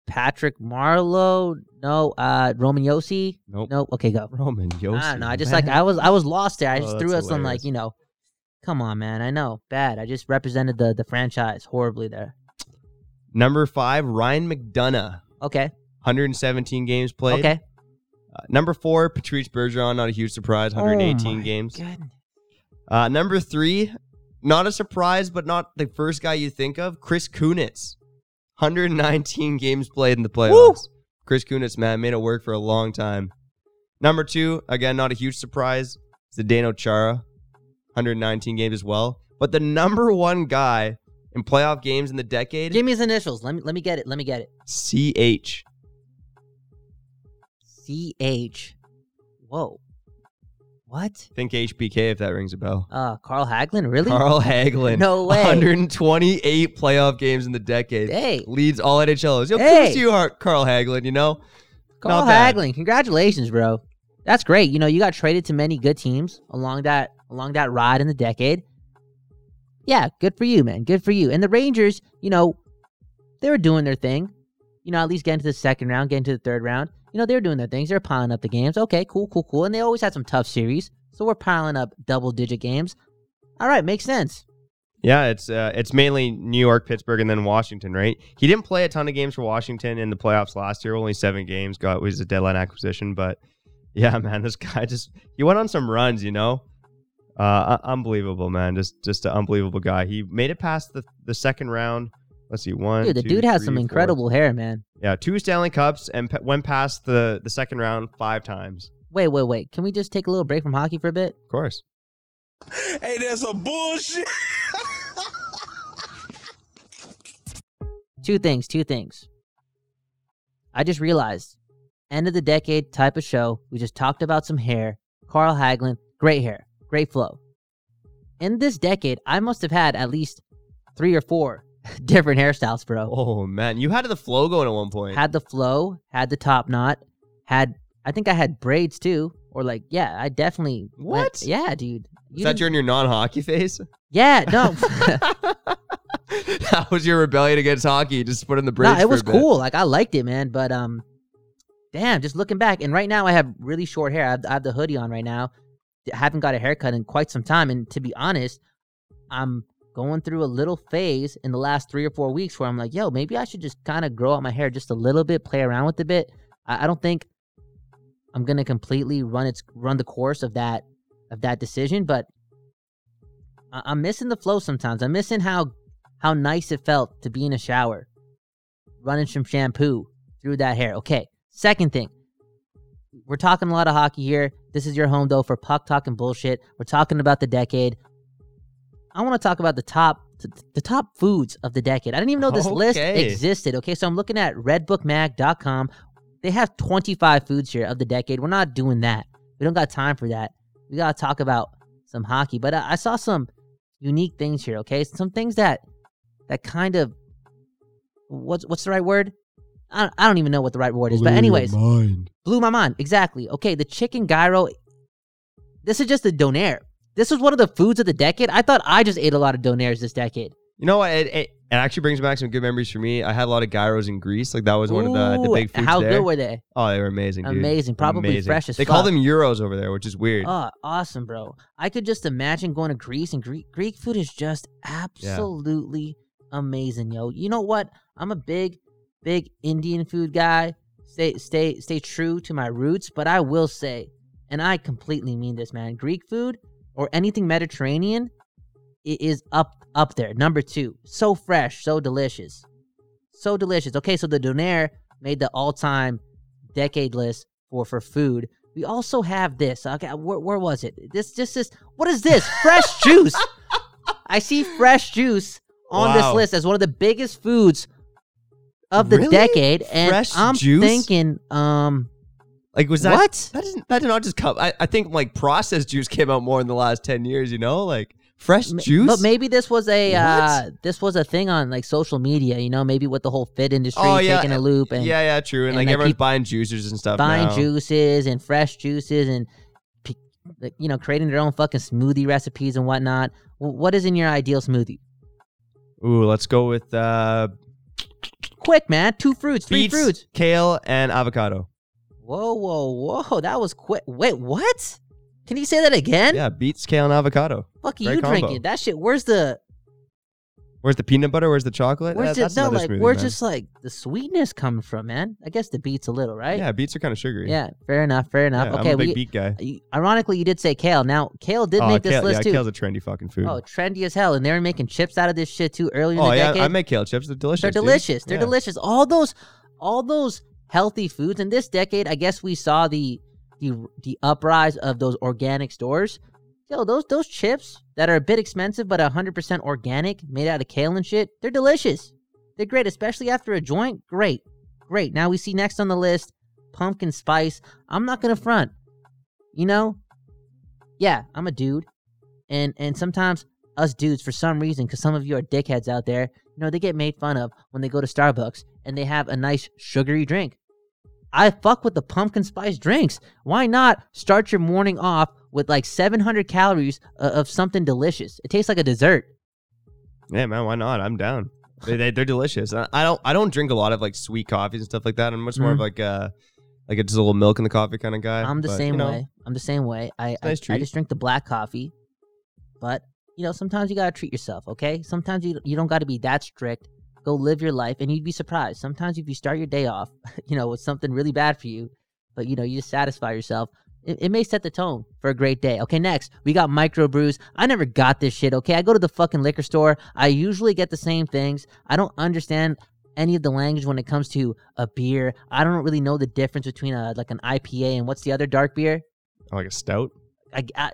S1: Patrick Marleau. No. Uh, Roman Josi.
S2: Nope.
S1: Nope. Okay, go.
S2: Roman Josi.
S1: I don't know. I just
S2: man.
S1: like I was I was lost there. I
S2: Oh,
S1: just threw out some
S2: hilarious.
S1: like you know, come on, man. I know bad. I just represented the the franchise horribly there.
S2: Number five, Ryan McDonagh.
S1: Okay,
S2: 117 games played.
S1: okay.
S2: Uh, number four, Patrice Bergeron. Not a huge surprise. 118
S1: Oh
S2: games.
S1: goodness.
S2: Uh, number three, not a surprise, but not the first guy you think of. Chris Kunitz. 119 games played in the playoffs. Chris Kunitz, man, made it work for a long time. Number two, again, not a huge surprise. Zdeno Chara. 119 games as well. But the number one guy in playoff games in the decade,
S1: Give me his initials. Let me let me get it. Let me get it.
S2: CH.
S1: C H. Whoa. What?
S2: Think HBK if that rings a bell.
S1: Uh, Carl Hagelin. Really?
S2: Carl Hagelin.
S1: No way.
S2: 128 playoff games in the decade.
S1: Hey.
S2: Leads all NHLers. Yo,
S1: Hey.
S2: kudos to you, Carl Hagelin, you know?
S1: Carl. Hagelin. Congratulations, bro. That's great. You know, you got traded to many good teams along that along that ride in the decade. Yeah, good for you, man. Good for you. And the Rangers, you know, they were doing their thing. You know, at least getting to the second round, getting to the third round. You know, they were doing their things. They're piling up the games. Okay, cool, cool, cool. And they always had some tough series. So we're piling up double digit games. All right, makes sense.
S2: Yeah, it's uh, it's mainly New York, Pittsburgh, and then Washington, right? He didn't play a ton of games for Washington in the playoffs last year. Only seven games. Got was a deadline acquisition, but yeah, man, this guy just he went on some runs, you know. Uh, unbelievable, man. Just just an unbelievable guy. He made it past the the second round. Let's see, one.
S1: Dude, the
S2: two,
S1: dude has
S2: three,
S1: some
S2: four.
S1: incredible hair, man.
S2: Yeah, two Stanley Cups and pe- went past the the second round five times.
S1: Wait, wait, wait. Can we just take a little break from hockey for a bit?
S2: Of course.
S3: Hey, that's a bullshit.
S1: Two things, two things. I just realized, end of the decade type of show. We just talked about some hair. Carl Hagelin, great hair, great flow. In this decade, I must have had at least three or four different hairstyles, bro.
S2: Oh man, you had the flow going at one point.
S1: Had the flow, had the top knot, had I think I had braids too, or like yeah, I definitely went-
S2: What?
S1: yeah, dude.
S2: Is
S1: You
S2: that
S1: didn't-
S2: during your non-hockey phase?
S1: yeah, no,
S2: that was your rebellion against hockey. Just put in the bridge.
S1: no, it was cool. Like I liked it, man. But um, damn, just looking back, and right now I have really short hair. I have, I have the hoodie on right now. I haven't got a haircut in quite some time, and to be honest, I'm going through a little phase in the last three or four weeks where I'm like, yo, maybe I should just kind of grow out my hair just a little bit, play around with it a bit. I, I don't think I'm gonna completely run its run the course of that of that decision, but I, I'm missing the flow sometimes. I'm missing how how nice it felt to be in a shower, running some shampoo through that hair. Okay. Second thing, we're talking a lot of hockey here. This is your home though for puck talking bullshit. We're talking about the decade. I want to talk about the top the top foods of the decade. I didn't even know this list existed. Okay, so I'm looking at redbookmag.com. They have 25 foods here of the decade. We're not doing that. We don't got time for that. We got to talk about some hockey. But I, I saw some unique things here, okay? Some things that that kind of what's what's the right word? I don't, I don't even know what the right word is. But anyways, blew my mind. Exactly. Okay, the chicken gyro. This is just a donair. This was one of the foods of the decade. I thought I just ate a lot of donairs this decade.
S2: You know what? It, it, it actually brings back some good memories for me. I had a lot of gyros in Greece. Like that was one of the, the big foods
S1: How
S2: there.
S1: good were they?
S2: oh, they were amazing, dude.
S1: Amazing. Probably
S2: Amazing.
S1: fresh as
S2: They call them euros over there, which is weird.
S1: Oh, awesome, bro. I could just imagine going to Greece and Greek Greek food is just absolutely amazing, yo. You know what? I'm a big, big Indian food guy. Stay stay stay true to my roots, but I will say, and I completely mean this, man, Greek food or anything Mediterranean it is up up there. Number two. So fresh, so delicious. So delicious. Okay, so the donair made the all-time decade list for for food. We also have this. Okay, where, where was it? This this this. What is this? Fresh juice. I see fresh juice on this list as one of the biggest foods of the
S2: Really?
S1: decade, and
S2: Fresh
S1: I'm
S2: juice?
S1: thinking, um,
S2: Like was that
S1: What?
S2: That didn't that did not just come. I, I think like processed juice came out more in the last ten years. You know, like fresh juice.
S1: But maybe this was a uh, this was a thing on like social media. You know, maybe with the whole fit industry
S2: oh yeah,
S1: taking a loop and
S2: yeah, yeah, true. And,
S1: and,
S2: like
S1: like,
S2: everyone's buying juicers and stuff.
S1: buying
S2: now.
S1: juices and fresh juices and you know creating their own fucking smoothie recipes and whatnot. What is in your ideal smoothie?
S2: Ooh, let's go with uh,
S1: Quick, man. Two fruits, three
S2: beets,
S1: fruits.
S2: kale, and avocado.
S1: Whoa, whoa, whoa! That was quick. Wait, what? Can you say that again?
S2: Yeah, beets, kale, and avocado.
S1: Fuck are
S2: great
S1: you
S2: combo.
S1: drinking? That shit. Where's the?
S2: Where's the peanut butter? Where's the chocolate?
S1: Where's
S2: That-
S1: the? No, like
S2: smoothie,
S1: where's
S2: man.
S1: just like the sweetness coming from, man? I guess the beets a little, right?
S2: Yeah, beets are kind of sugary.
S1: Yeah. Fair enough. Fair enough.
S2: Yeah,
S1: okay.
S2: I'm a big
S1: we.
S2: beet guy.
S1: you- Ironically, you did say kale. Now, kale did
S2: oh,
S1: make this
S2: kale,
S1: list
S2: yeah,
S1: too.
S2: kale's a trendy fucking food.
S1: Oh, trendy as hell, and they were making chips out of this shit too earlier in
S2: Oh,
S1: the
S2: yeah,
S1: decade.
S2: I make kale chips. They're delicious.
S1: They're
S2: dude.
S1: delicious. They're
S2: Yeah.
S1: delicious. All those, all those healthy foods in this decade. I guess we saw the the the uprise of those organic stores. Yo, those those chips that are a bit expensive but hundred percent organic, made out of kale and shit. They're delicious. They're great, especially after a joint. Great, great. Now we see next on the list pumpkin spice. I'm not gonna front. You know, yeah, I'm a dude, and and sometimes us dudes, for some reason, because some of you are dickheads out there, you know, they get made fun of when they go to Starbucks and they have a nice sugary drink. I fuck with the pumpkin spice drinks. Why not start your morning off with like 700 calories of something delicious. It tastes like a dessert.
S2: Yeah, man, why not? I'm down. They, they they're delicious. I don't I don't drink a lot of like sweet coffees and stuff like that. I'm much more of
S1: Mhm.
S2: like uh like a, just a little milk in the coffee kind of guy.
S1: I'm the
S2: But,
S1: same
S2: you know,
S1: way. I'm the same way. I I,
S2: nice
S1: I just drink the black coffee, but you know sometimes you gotta treat yourself. Okay, sometimes you you don't got to be that strict. Go live your life, and you'd be surprised. Sometimes if you start your day off, you know, with something really bad for you, but you know you just satisfy yourself. It, it may set the tone for a great day. Okay, next we got micro brews. I never got this shit. Okay, I go to the fucking liquor store. I usually get the same things. I don't understand any of the language when it comes to a beer. I don't really know the difference between a like an IPA and what's the other dark beer.
S2: like a stout.
S1: I, I-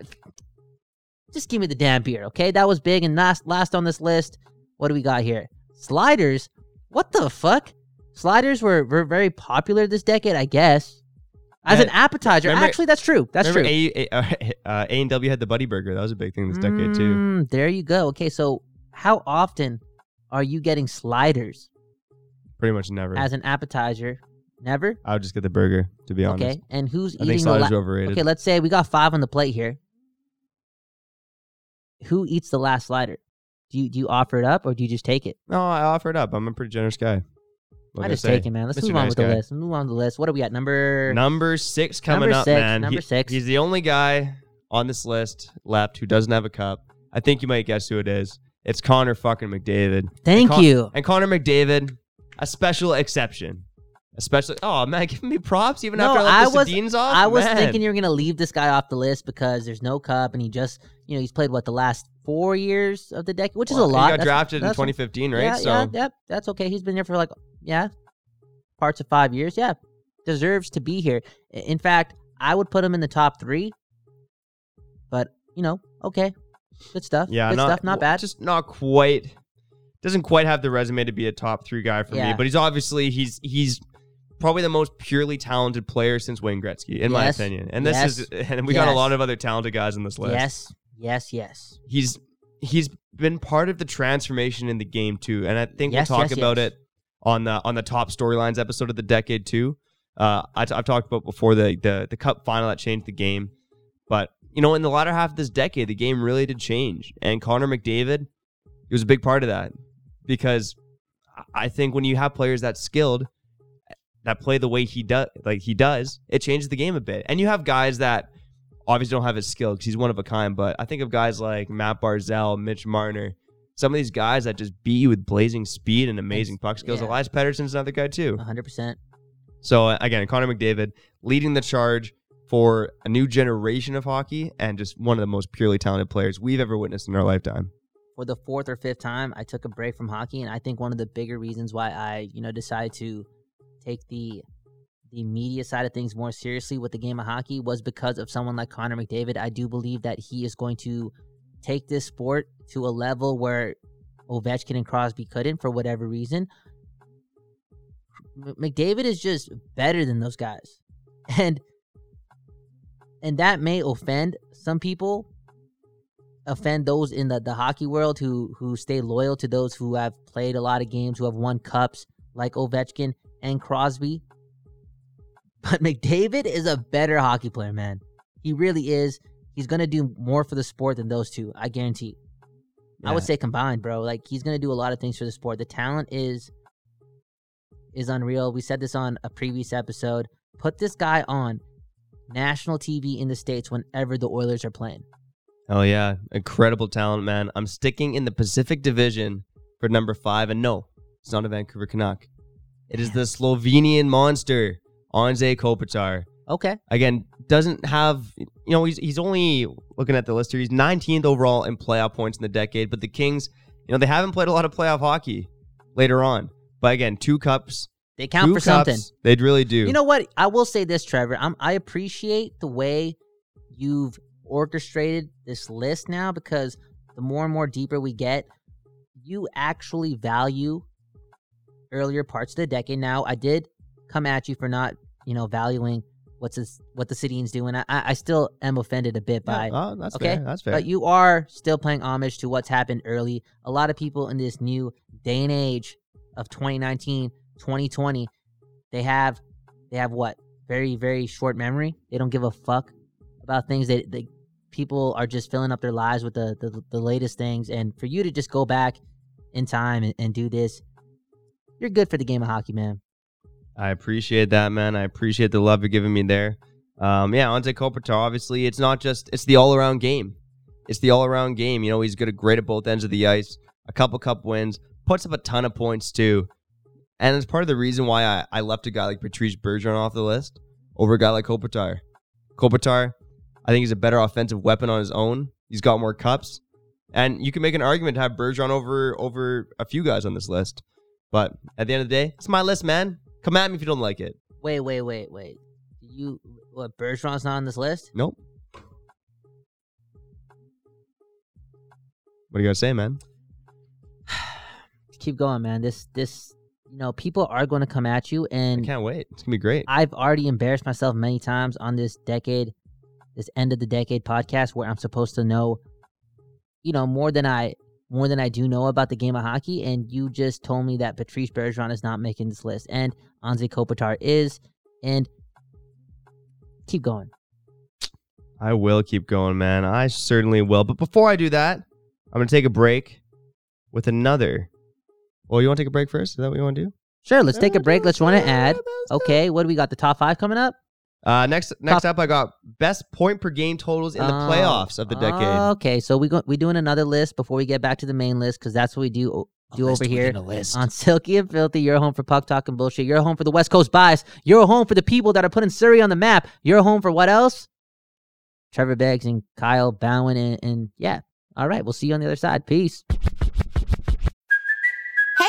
S1: just give me the damn beer, okay? That was big and last last on this list. What do we got here? Sliders. What the fuck? Sliders were, were very popular this decade, I guess. As an appetizer,
S2: remember-
S1: actually, that's true. That's true.
S2: A, A, uh, and W had the Buddy Burger. That was a big thing this decade too.
S1: Mm, there you go. Okay, so how often are you getting sliders
S2: Pretty much never.
S1: as an appetizer? Never.
S2: I would just get the burger to be honest.
S1: Okay, and who's
S2: I
S1: eating the
S2: sliders
S1: la-
S2: overrated.
S1: Okay, let's say we got five on the plate here. Who eats the last slider? Do you do you offer it up or do you just take it?
S2: no, I offer it up. I'm a pretty generous guy. What
S1: I just take it, man. Let's
S2: Mr.
S1: move on
S2: Nice
S1: with the
S2: Guy.
S1: list. Move on to the list. What are we at? Number
S2: Number six coming
S1: Number
S2: up,
S1: six,
S2: man.
S1: number
S2: He-
S1: six.
S2: He's the only guy on this list left who doesn't have a cup. I think you might guess who it is. It's Connor fucking McDavid.
S1: Thank
S2: And Con-
S1: you.
S2: And Connor McDavid, a special exception. Especially, oh man, giving me props even
S1: No,
S2: after I
S1: I was-
S2: Sedins off.
S1: I was
S2: Man.
S1: thinking you were gonna leave this guy off the list because there's no cup and he just you know he's played what the last four years of the decade, which is
S2: Well,
S1: a lot.
S2: He got
S1: That's-
S2: drafted in 2015, right?
S1: Yeah,
S2: so
S1: yeah, yep. That's okay. He's been here for like yeah, parts of five years. Yeah, deserves to be here. In fact, I would put him in the top three. But you know, okay, good stuff.
S2: yeah,
S1: good
S2: not,
S1: stuff. Not bad.
S2: Just not quite. Doesn't quite have the resume to be a top three guy for
S1: Yeah.
S2: me, but he's obviously he's he's probably the most purely talented player since Wayne Gretzky, in my opinion. And this
S1: Yes.
S2: is and we got a lot of other talented guys on this list.
S1: yes, yes, yes.
S2: he's he's been part of the transformation in the game too, and I think
S1: Yes,
S2: we'll talk
S1: yes,
S2: about
S1: yes.
S2: it on the on the top storylines episode of the decade too. Uh, I t- I've talked about before the, the the cup final that changed the game, but you know in the latter half of this decade, the game really did change, and Connor McDavid he was a big part of that because I think when you have players that skilled that play the way he does, like he does, it changes the game a bit, and you have guys that obviously don't have his skill because he's one of a kind. But I think of guys like Matt Barzal, Mitch Marner, some of these guys that just beat you with blazing speed and amazing puck skills.
S1: yeah.
S2: Elias Pettersson's another guy too.
S1: 100%.
S2: So uh, again, Connor McDavid leading the charge for a new generation of hockey and just one of the most purely talented players we've ever witnessed in our lifetime.
S1: For the fourth or fifth time, I took a break from hockey, and I think one of the bigger reasons why I, you know, decided to take the the media side of things more seriously with the game of hockey was because of someone like Connor McDavid. I do believe that he is going to take this sport to a level where Ovechkin and Crosby couldn't for whatever reason. McDavid is just better than those guys. And and that may offend some people, offend those in the, the hockey world who who stay loyal to those who have played a lot of games, who have won cups like Ovechkin and Crosby. But McDavid is a better hockey player, man. He really is. He's gonna do more for the sport than those two. I guarantee. I would say combined, bro. Like he's gonna do a lot of things for the sport. The talent is is unreal. We said this on a previous episode. Put this guy on national TV in the states whenever the Oilers are playing.
S2: Oh yeah, incredible talent, man. I'm sticking in the Pacific Division for number five, and no, it's not a Vancouver Canuck. It is the Slovenian monster, Anze Kopitar.
S1: Okay.
S2: Again, doesn't have you know he's he's only looking at the list here. He's 19th overall in playoff points in the decade, but the Kings, you know, they haven't played a lot of playoff hockey later on. But again, two cups,
S1: They count for
S2: cups,
S1: something.
S2: They'd really do.
S1: You know what? I will say this, Trevor. I'm, I appreciate the way you've orchestrated this list now because the more and more deeper we get, you actually value earlier parts of the decade. Now, I did come at you for not, you know, valuing what's this, what the Sedin's doing. I, I still am offended a bit by
S2: Yeah, oh, that's
S1: okay,
S2: fair. That's fair.
S1: But you are still paying homage to what's happened early. A lot of people in this new day and age of 2019, 2020, they have they have what? Very very short memory. They don't give a fuck about things they they people are just filling up their lives with the the, the latest things, and for you to just go back in time and, and do this, you're good for the game of hockey, man.
S2: I appreciate that, man. I appreciate the love you're giving me there. Um, yeah, Anze Kopitar, obviously, it's not just, it's the all around game. It's the all around game. You know, he's good at great at both ends of the ice, a couple cup wins, puts up a ton of points too. And it's part of the reason why I, I left a guy like Patrice Bergeron off the list over a guy like Kopitar. Kopitar, I think he's a better offensive weapon on his own. He's got more cups. And you can make an argument to have Bergeron over over a few guys on this list. But at the end of the day, it's my list, man. Come at me if you don't like it.
S1: Wait, wait, wait, wait. You what? Bergeron's not on this list.
S2: Nope. What do you gotta say, man?
S1: Keep going, man. This this you know people are going to come at you,
S2: I
S1: and
S2: can't wait. It's gonna be great.
S1: I've already embarrassed myself many times on this decade, this end of the decade podcast where I'm supposed to know, you know, more than I more than I do know about the game of hockey. And you just told me that Patrice Bergeron is not making this list, and Anze Kopitar is, and keep going.
S2: I will keep going, man. I certainly will. But before I do that, I'm gonna take a break with another. Well, you want to take a break first? Is that what you want to do?
S1: Sure, let's take a break. Let's run an ad. Okay, what do we got? The top five coming up.
S2: Uh, next, next
S1: Top-
S2: up, I got best point per game totals in the
S1: Oh,
S2: playoffs of the decade.
S1: Okay, so we go, we doing another list before we get back to the main list because that's what we do do over here on Silky and Filthy. You're home for puck talk and bullshit. You're home for the West Coast bias. You're home for the people that are putting Surrey on the map. You're home for what else? Trevor Beggs and Kyle Bowen and, and yeah. All right, we'll see you on the other side. Peace.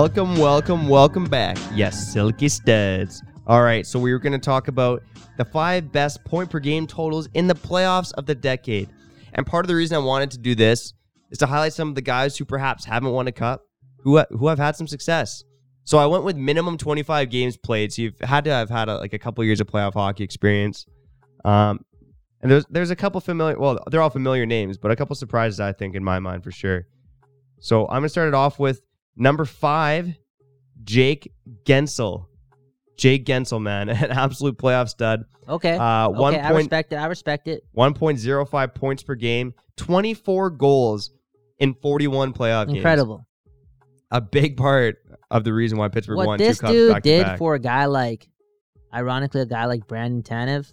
S2: Welcome, welcome, welcome back. Yes, Silky Studs. All right, so we were going to talk about the five best point per game totals in the playoffs of the decade. And part of the reason I wanted to do this is to highlight some of the guys who perhaps haven't won a cup, who who have had some success. So I went with minimum 25 games played. So you've had to have had a, like a couple years of playoff hockey experience. Um, and there's there's a couple familiar, well, they're all familiar names, but a couple surprises I think in my mind for sure. So I'm gonna start it off with number five, Jake Guentzel. Jake Guentzel, man, an absolute playoff stud.
S1: Okay.
S2: Uh, one
S1: okay, I
S2: point
S1: respect it. I respect it.
S2: 1.05 points per game, 24 goals in 41 playoff games.
S1: Incredible.
S2: A big part of the reason why Pittsburgh
S1: what
S2: won
S1: this
S2: two cups
S1: dude did
S2: back.
S1: for a guy like, ironically, a guy like Brandon Tanev,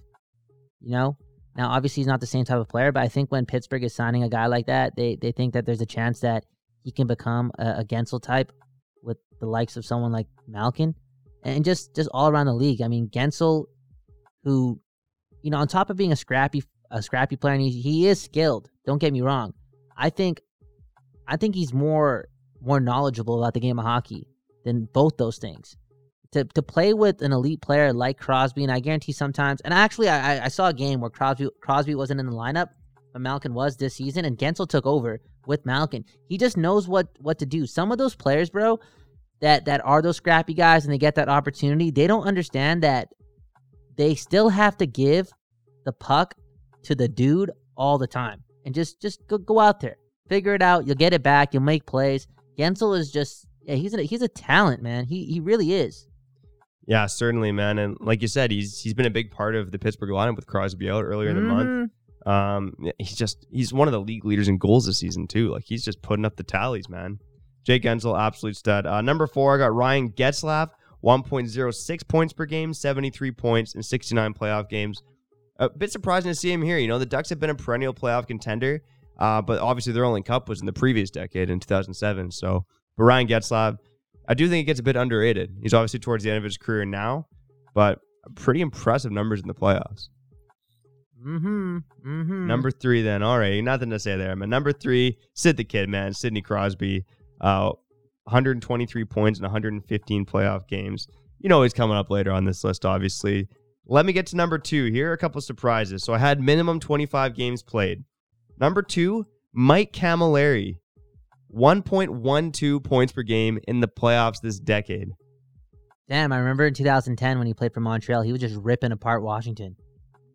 S1: you know. Now, obviously, he's not the same type of player, but I think when Pittsburgh is signing a guy like that, they they think that there's a chance that he can become a, a Guentzel type with the likes of someone like Malkin, and just just all around the league. I mean, Guentzel, who, you know, on top of being a scrappy a scrappy player, and he, he is skilled. Don't get me wrong. I think, I think he's more more knowledgeable about the game of hockey than both those things. To to play with an elite player like Crosby, and I guarantee sometimes, and actually, I I- saw a game where Crosby Crosby wasn't in the lineup, but Malkin was this season, and Guentzel took over with Malkin. He just knows what what to do. Some of those players, bro, that that are those scrappy guys, and they get that opportunity, they don't understand that they still have to give the puck to the dude all the time, and just just go, go out there, figure it out. You'll get it back. You'll make plays. Guentzel is just yeah, he's a, he's a talent, man. He he really is.
S2: Yeah, certainly, man. And like you said, he's he's been a big part of the Pittsburgh lineup with Crosby out earlier in the month.
S1: Mm-hmm.
S2: Um, he's just he's one of the league leaders in goals this season too. Like he's just putting up the tallies, man. Jake Guentzel, absolute stud. Uh, number four, I got Ryan Getzlaf, 1.06 points per game, 73 points in 69 playoff games. A bit surprising to see him here. You know, the Ducks have been a perennial playoff contender, uh, but obviously their only cup was in the previous decade in 2007. So, but Ryan Getzlaf, I do think he gets a bit underrated. He's obviously towards the end of his career now, but pretty impressive numbers in the playoffs.
S1: Mm-hmm. Mm-hmm.
S2: Number three, then. All right, nothing to say there. Man, number three, Sid the Kid, man, Sidney Crosby, uh, 123 points in 115 playoff games. You know he's coming up later on this list, obviously. Let me get to number two. Here are a couple of surprises. So I had minimum 25 games played. Number two, Mike Cammalleri, 1.12 points per game in the playoffs this decade.
S1: Damn, I remember in 2010 when he played for Montreal, he was just ripping apart Washington.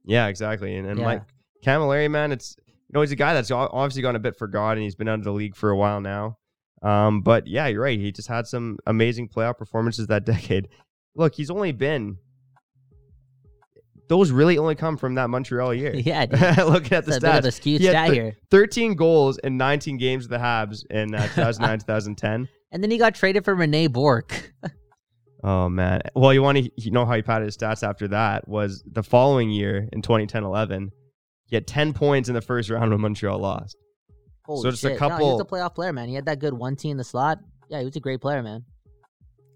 S2: Yeah, exactly. And, and
S1: Yeah.
S2: Mike Cammalleri, man, it's you know he's a guy that's obviously gone a bit forgotten. And he's been out of the league for a while now. Um, but yeah, you're right. He just had some amazing playoff performances that decade. Look, he's only been those really only come from that Montreal year.
S1: Yeah.
S2: Looking at the
S1: It's a bit of
S2: stats,
S1: a skewed
S2: He
S1: stat
S2: thir-
S1: here.
S2: 13 goals in 19 games with the Habs in uh, 2009, 2010.
S1: And then he got traded for Rene Bourque.
S2: Oh man. Well, you want to you know how he padded his stats after that was the following year in 2010-11. He had 10 points in the first round when Montreal lost.
S1: Holy so
S2: just a
S1: shit. No, he
S2: couple-
S1: was a playoff player, man. He had that good one T in the slot. Yeah, he was a great player, man.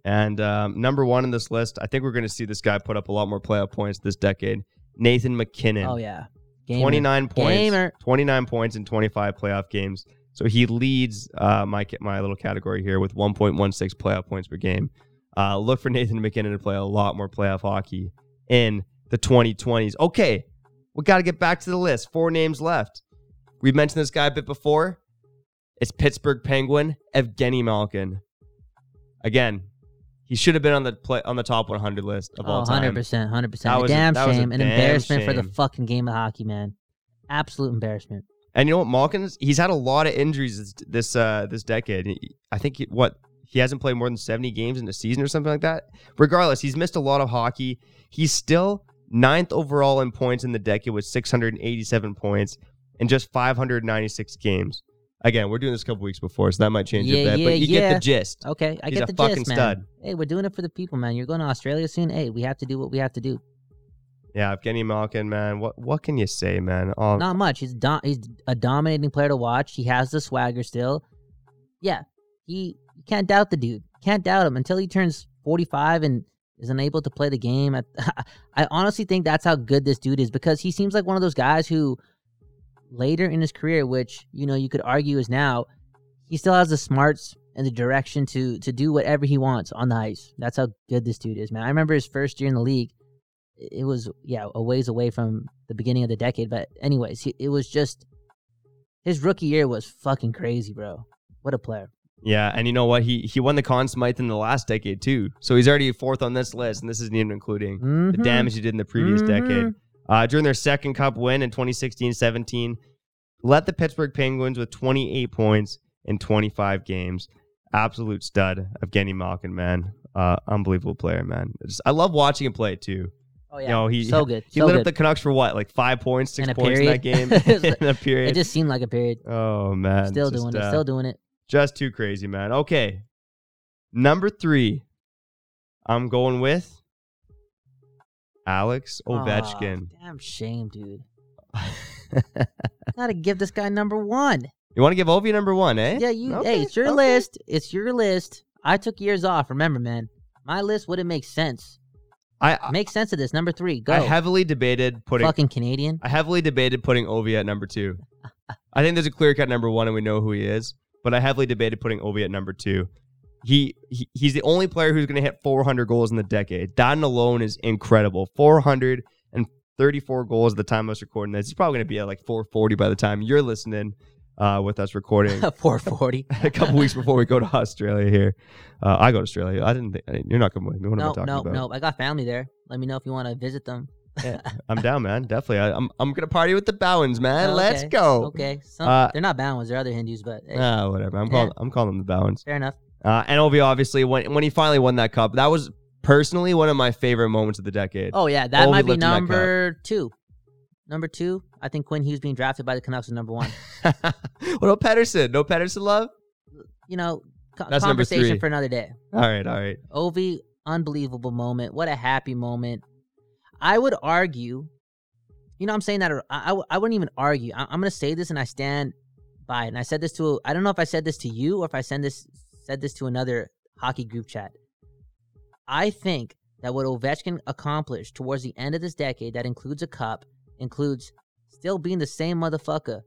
S2: And um, number one in this list, I think we're going to see this guy put up a lot more playoff points this decade. Nathan MacKinnon.
S1: Oh yeah. Gamer.
S2: 29 points.
S1: Gamer.
S2: 29 points in 25 playoff games. So he leads uh, my my little category here with 1.16 playoff points per game. Uh, look for Nathan MacKinnon to play a lot more playoff hockey in the 2020s. Okay, we got to get back to the list. Four names left. We've mentioned this guy a bit before. It's Pittsburgh Penguin Evgeny Malkin. Again, he should have been on the play, on the top 100 list of all
S1: Oh,
S2: time.
S1: 100%. 100%.
S2: That
S1: a
S2: a-
S1: damn
S2: a
S1: shame. An
S2: damn
S1: embarrassment for the fucking game of hockey, man. Absolute embarrassment.
S2: And you know what, Malkin's he's had a lot of injuries this this, uh, this decade. I think he, what he hasn't played more than seventy games in a season or something like that. Regardless, he's missed a lot of hockey. He's still ninth overall in points in the decade with six hundred and eighty-seven points in just five hundred ninety-six games. Again, we're doing this a couple weeks before, so that might change
S1: Yeah,
S2: a bit.
S1: yeah,
S2: but you get the gist.
S1: Okay, I
S2: He's
S1: get
S2: a
S1: the
S2: fucking
S1: gist, man.
S2: stud.
S1: Hey, we're doing it for the people, man. You're going to Australia soon. Hey, we have to do what we have to do.
S2: Yeah, Evgeny Malkin, man. What what can you say, man? Um,
S1: Not much. He's do- he's a dominating player to watch. He has the swagger still. Yeah, he you can't doubt the dude. Can't doubt him until he turns 45 and is unable to play the game. I, I honestly think that's how good this dude is because he seems like one of those guys who later in his career, which you know you could argue is now, he still has the smarts and the direction to to do whatever he wants on the ice. That's how good this dude is, man. I remember his first year in the league. It was yeah a ways away from the beginning of the decade, but anyways, it was just his rookie year was fucking crazy, bro. What a player.
S2: Yeah, and you know what? He he won the Conn Smythe in the last decade too. So he's already fourth on this list, and this isn't even including the
S1: Mhm.
S2: damage he did in the previous decade.
S1: Mhm.
S2: Uh, during their second cup win in 2016-17, led the Pittsburgh Penguins with 28 points in 25 games. Absolute stud Evgeny Malkin, man. Uh, unbelievable player, man. Just, I love watching him play too.
S1: Oh yeah,
S2: You know, he
S1: so good.
S2: He
S1: so
S2: lit
S1: good.
S2: up the Canucks for what, like five points, six
S1: In a
S2: points in that game
S1: period.
S2: in a period.
S1: It just seemed like a period.
S2: oh man,
S1: Still
S2: just,
S1: doing it.
S2: uh,
S1: Still doing it.
S2: Just too crazy, man. Okay. Number three, I'm going with Alex Ovechkin.
S1: Aw, damn shame, dude. Gotta give this guy number one.
S2: you want to give Ovi number one, eh?
S1: Yeah, you.
S2: Okay,
S1: Hey, it's your
S2: okay.
S1: list. It's your list. I took years off. Remember, man. My list wouldn't make sense.
S2: I I,
S1: Make sense of this. Number three. Go.
S2: I heavily debated putting
S1: Fucking Canadian.
S2: I heavily debated putting Ovi at number two. I think there's a clear cut number one, and we know who he is. But I heavily debated putting Ovi at number two. He, he he's the only player who's going to hit 400 goals in the decade. That alone is incredible. 434 goals at the time I was recording this. He's probably going to be at like 440 by the time you're listening uh, with us recording
S1: 440.
S2: a couple weeks before we go to Australia here. Uh, I go to Australia. I didn't think you're not coming with me. What am I
S1: no,
S2: talking
S1: no,
S2: about?
S1: no. I got family there. Let me know if you want to visit them.
S2: Yeah, I'm down, man. Definitely. I, I'm I'm gonna party with the Bowens, man.
S1: Oh,
S2: Let's
S1: okay.
S2: go.
S1: Okay. Some,
S2: Uh,
S1: they're not Bowens. They're other Hindus, but hey,
S2: Ah, whatever. I'm
S1: Yeah.
S2: calling. I'm calling them the Bowens.
S1: fair enough.
S2: Uh, and Ovi, obviously, when when he finally won that cup, that was personally one of my favorite moments of the decade.
S1: Oh yeah, that
S2: Ovi
S1: might be
S2: lifting that cup.
S1: number two. Number two, I think Quinn Hughes being drafted by the Canucks is number one.
S2: what about Pettersson? No Pettersson love.
S1: You know, co-
S2: That's
S1: conversation for another day.
S2: All right, all right.
S1: Ovi, unbelievable moment. What a happy moment. I would argue, you know, I'm saying that, I, I, I wouldn't even argue. I, I'm going to say this and I stand by it. And I said this to, I don't know if I said this to you or if I send this, said this to another hockey group chat. I think that what Ovechkin accomplished towards the end of this decade, that includes a cup, includes still being the same motherfucker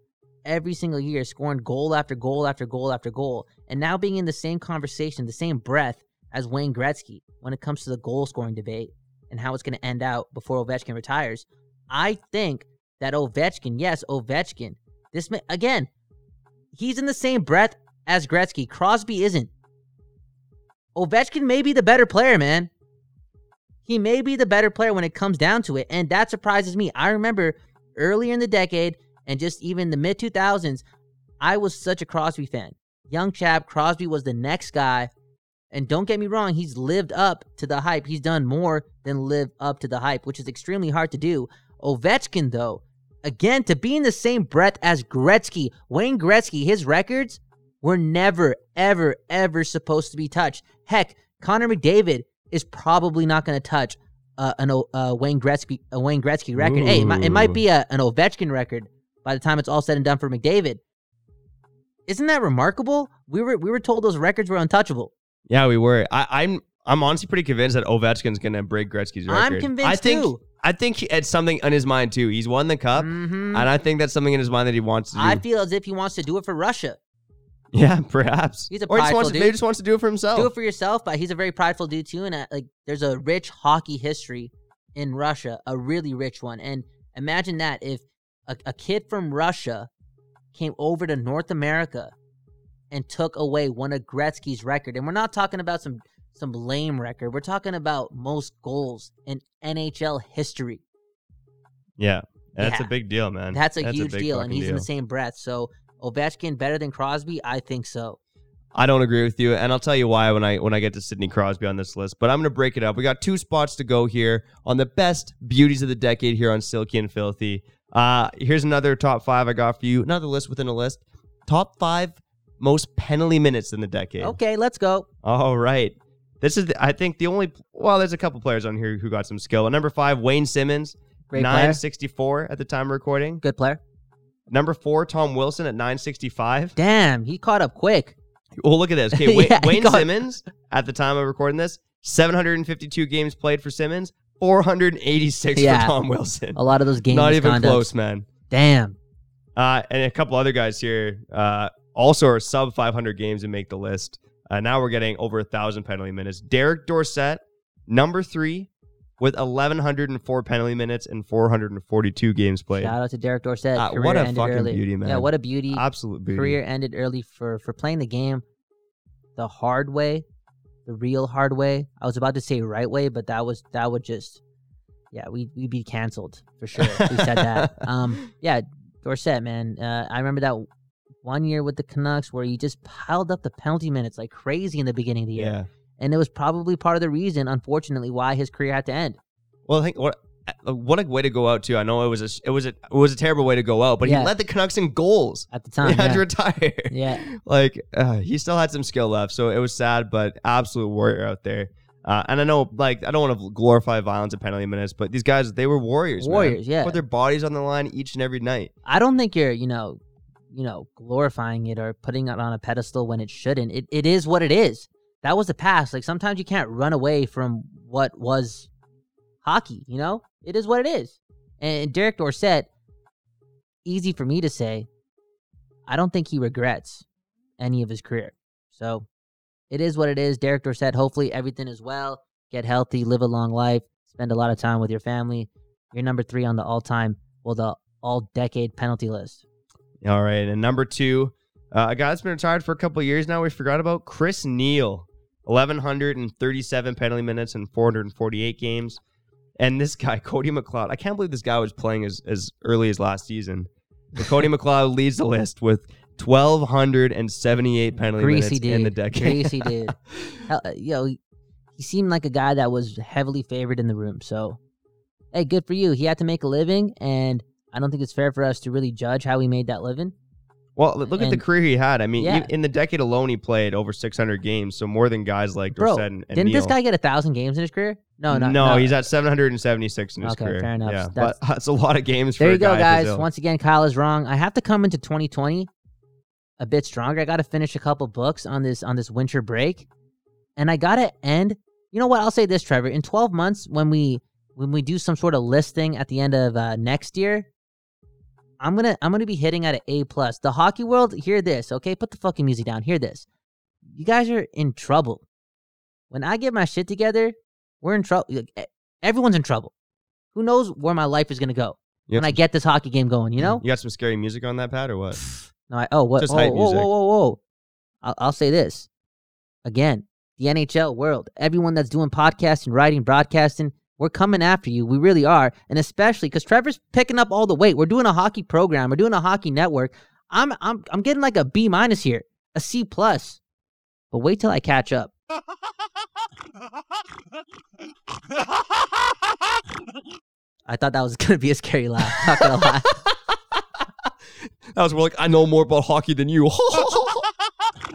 S1: every single year, scoring goal after goal after goal after goal, and now being in the same conversation, the same breath as Wayne Gretzky when it comes to the goal scoring debate and how it's going to end out before Ovechkin retires. I think that Ovechkin, yes, Ovechkin, this again, he's in the same breath as Gretzky. Crosby isn't. Ovechkin may be the better player, man. He may be the better player when it comes down to it, and that surprises me. I remember earlier in the decade and just even the mid 2000s, I was such a Crosby fan. Young chap, Crosby was the next guy. And don't get me wrong, he's lived up to the hype. He's done more than live up to the hype, which is extremely hard to do. Ovechkin, though, again, to be in the same breath as Gretzky, Wayne Gretzky, his records were never, ever, ever supposed to be touched. Heck, Connor McDavid is probably not going to touch uh, an uh, Wayne Gretzky a Wayne Gretzky record. Hey, it might, it might be a, an Ovechkin record by the time it's all said and done for McDavid. Isn't that remarkable? We were we were told those records were untouchable.
S2: Yeah, we were. I, I'm I'm honestly pretty convinced that Ovechkin's gonna break Gretzky's record.
S1: I'm convinced
S2: I think
S1: too.
S2: I think he- it's something in his mind too. He's won the cup,
S1: Mhm.
S2: and I think that's something in his mind that he wants to do.
S1: I feel as if he wants to do it for Russia.
S2: yeah, perhaps.
S1: He's a
S2: or he just wants to,
S1: dude.
S2: maybe just wants to do it for himself.
S1: Do it for yourself, but he's a very prideful dude too. And uh, like, there's a rich hockey history in Russia, a really rich one. And imagine that if a, a kid from Russia came over to North America and took away one of Gretzky's record, and we're not talking about some some lame record. We're talking about most goals in NHL history.
S2: yeah, that's
S1: Yeah.
S2: a big deal, man.
S1: That's a huge
S2: big
S1: deal, and he's in the same breath. So Ovechkin better than Crosby? I think so.
S2: I don't agree with you, and I'll tell you why when I when I get to Sidney Crosby on this list. But I'm gonna break it up. We got two spots to go here on the best beauties of the decade here on Silky and Filthy. Uh, here's another top five I got for you. Another list within a list. Top five most penalty minutes in the decade.
S1: Okay, let's go.
S2: All right. This is, the, I think, the only. Well, there's a couple players on here who got some skill. At number five, Wayne Simmonds,
S1: Great player.
S2: 964 at the time of recording.
S1: Good player.
S2: Number four, Tom Wilson at 965.
S1: Damn, he caught up quick.
S2: Well, look at this. Okay, Wayne,
S1: Yeah,
S2: Wayne
S1: got-
S2: Simmonds at the time of recording this, 752 games played for Simmonds, 486
S1: Yeah.
S2: for Tom Wilson.
S1: A lot of those games.
S2: Not even close, man.
S1: Damn.
S2: Uh, and a couple other guys here uh, also are sub 500 games and make the list. Uh, now we're getting over a thousand penalty minutes. Derek Dorsett, number three, with 1,104 penalty minutes and 442 games played.
S1: Shout out to Derek Dorsett.
S2: Uh, what a fucking
S1: early.
S2: beauty,
S1: Yeah, what a beauty.
S2: Absolute beauty.
S1: Career ended early for for playing the game the hard way, the real hard way. I was about to say right way, but that was that would just yeah, we we'd be canceled for sure. if we said that. Um, yeah, Dorsett, man. Uh, I remember that one year with the Canucks where he just piled up the penalty minutes like crazy in the beginning of the year,
S2: Yeah.
S1: and it was probably part of the reason, unfortunately, why his career had to end.
S2: Well, I think what uh, what a way to go out too. I know it was a it was a it was a terrible way to go out, but
S1: Yeah.
S2: he led the Canucks in goals.
S1: At the time.
S2: He had to
S1: yeah.
S2: retire.
S1: Yeah.
S2: like uh, he still had some skill left, so it was sad, but absolute warrior out there. Uh, and I know, like, I don't want to glorify violence and penalty minutes, but these guys, they were warriors. man.
S1: Warriors, yeah.
S2: Put their bodies on the line each and every night.
S1: I don't think you're, you know, you know, glorifying it or putting it on a pedestal when it shouldn't. It it is what it is. That was the past. Like sometimes you can't run away from what was hockey, you know? It is what it is. And Derek Dorsett, easy for me to say, I don't think he regrets any of his career. So it is what it is. Derek Dorsett, hopefully everything is well. Get healthy, live a long life, spend a lot of time with your family. You're number three on the all time, well, the all decade penalty list.
S2: All right. And number two, uh, a guy that's been retired for a couple of years now, we forgot about Chris Neil. 1,137 penalty minutes and 448 games. And this guy, Cody McLeod, I can't believe this guy was playing as, as early as last season. But Cody McLeod leads the list with 1,278 penalty
S1: Greasy
S2: minutes
S1: dude.
S2: in the decade.
S1: Greasy dude. Hell, uh, yo, he seemed like a guy that was heavily favored in the room. So, hey, good for you. He had to make a living, and I don't think it's fair for us to really judge how he made that living.
S2: Well, look at the career he had. I mean,
S1: Yeah.
S2: in the decade alone, he played over 600 games, so more than guys like
S1: Bro,
S2: Dorsett and, and
S1: didn't this guy get a thousand games in his career? No, no,
S2: no, he's at 776 in his
S1: Okay,
S2: career.
S1: fair enough.
S2: Yeah,
S1: That's-
S2: but that's a lot of games.
S1: There
S2: for
S1: you
S2: a
S1: go, guys. Once again, Kyle is wrong. I have to come into 2020 a bit stronger. I got to finish a couple books on this on this winter break, And I gotta end. You know what? I'll say this, Trevor. In 12 months, when we when we do some sort of listing at the end of uh, next year, I'm gonna I'm gonna be hitting at an A plus. The hockey world, hear this, okay? Put the fucking music down. Hear this. You guys are in trouble. When I get my shit together, we're in trouble. Everyone's in trouble. Who knows where my life is gonna go when I get this hockey game going? You mm-hmm. know?
S2: You got some scary music on that pad or what?
S1: No, I, oh, what?
S2: Just
S1: oh,
S2: hype
S1: whoa,
S2: music.
S1: whoa, whoa, whoa! I'll, I'll say this again: the NHL world, everyone that's doing podcasting, writing, broadcasting, we're coming after you. We really are, and especially because Trevor's picking up all the weight. We're doing a hockey program. We're doing a hockey network. I'm, I'm, I'm getting like a B minus here, a C plus. But wait till I catch up. I thought that was gonna be a scary laugh. Not gonna lie.
S2: That was more like I know more about hockey than you.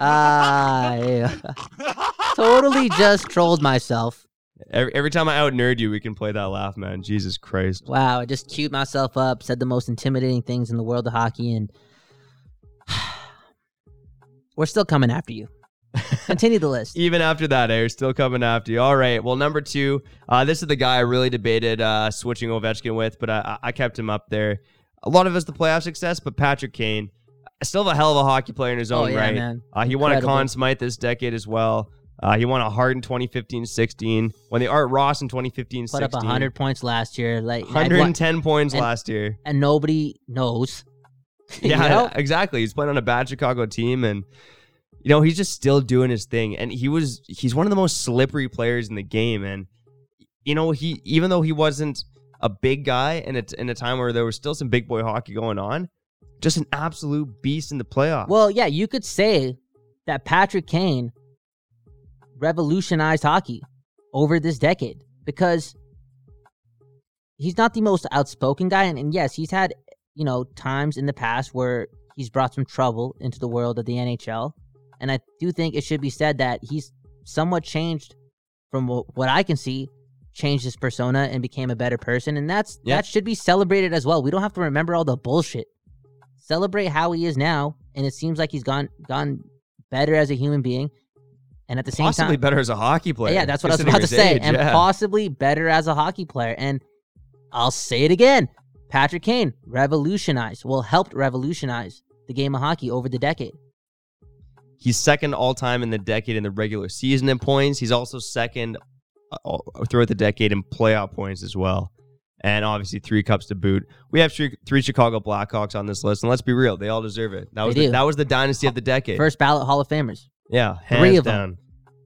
S1: Ah, yeah. totally just trolled myself.
S2: Every, every time I out nerd you, we can play that laugh, man. Jesus Christ.
S1: Wow, I just queued myself up, said the most intimidating things in the world of hockey, and we're still coming after you. Continue the list.
S2: Even after that, they're still coming after you. All right. Well, number two, uh, this is the guy I really debated uh, switching Ovechkin with, but I, I kept him up there. A lot of us the playoff success, but Patrick Kane, still a hell of a hockey player in his
S1: Oh,
S2: own
S1: yeah,
S2: right.
S1: man.
S2: Uh, he won a
S1: Incredible.
S2: Conn Smythe this decade as well. Uh, he won a Hart in 2015-16. Won the Art Ross in 2015-16.
S1: Put up 100 points last year. Like, and what-
S2: 110 points
S1: and-
S2: last year.
S1: and nobody knows. You
S2: Yeah,
S1: know?
S2: exactly. He's playing on a bad Chicago team, and you know he's just still doing his thing. And he was he's one of the most slippery players in the game. And you know he even though he wasn't a big guy in a in a time where there was still some big boy hockey going on, just an absolute beast in the playoffs.
S1: Well, yeah, you could say that Patrick Kane revolutionized hockey over this decade because he's not the most outspoken guy. And, and yes, he's had, you know, times in the past where he's brought some trouble into the world of the NHL. And I do think it should be said that he's somewhat changed from what I can see, changed his persona and became a better person. And that's
S2: Yeah.
S1: that should be celebrated as well. We don't have to remember all the bullshit. Celebrate how he is now, and it seems like he's gone gone better as a human being. And at the same
S2: possibly
S1: time, possibly
S2: better as a hockey player.
S1: yeah, that's what I was about to say,
S2: age,
S1: and
S2: yeah.
S1: possibly better as a hockey player. And I'll say it again: Patrick Kane revolutionized, well, helped revolutionize the game of hockey over the decade.
S2: He's second all time in the decade in the regular season in points. He's also second uh, throughout the decade in playoff points as well. And obviously three cups to boot. We have three, three Chicago Blackhawks on this list, and let's be real, they all deserve it. That was the, that was the dynasty of the decade.
S1: First ballot Hall of Famers,
S2: yeah, hands
S1: three of
S2: down.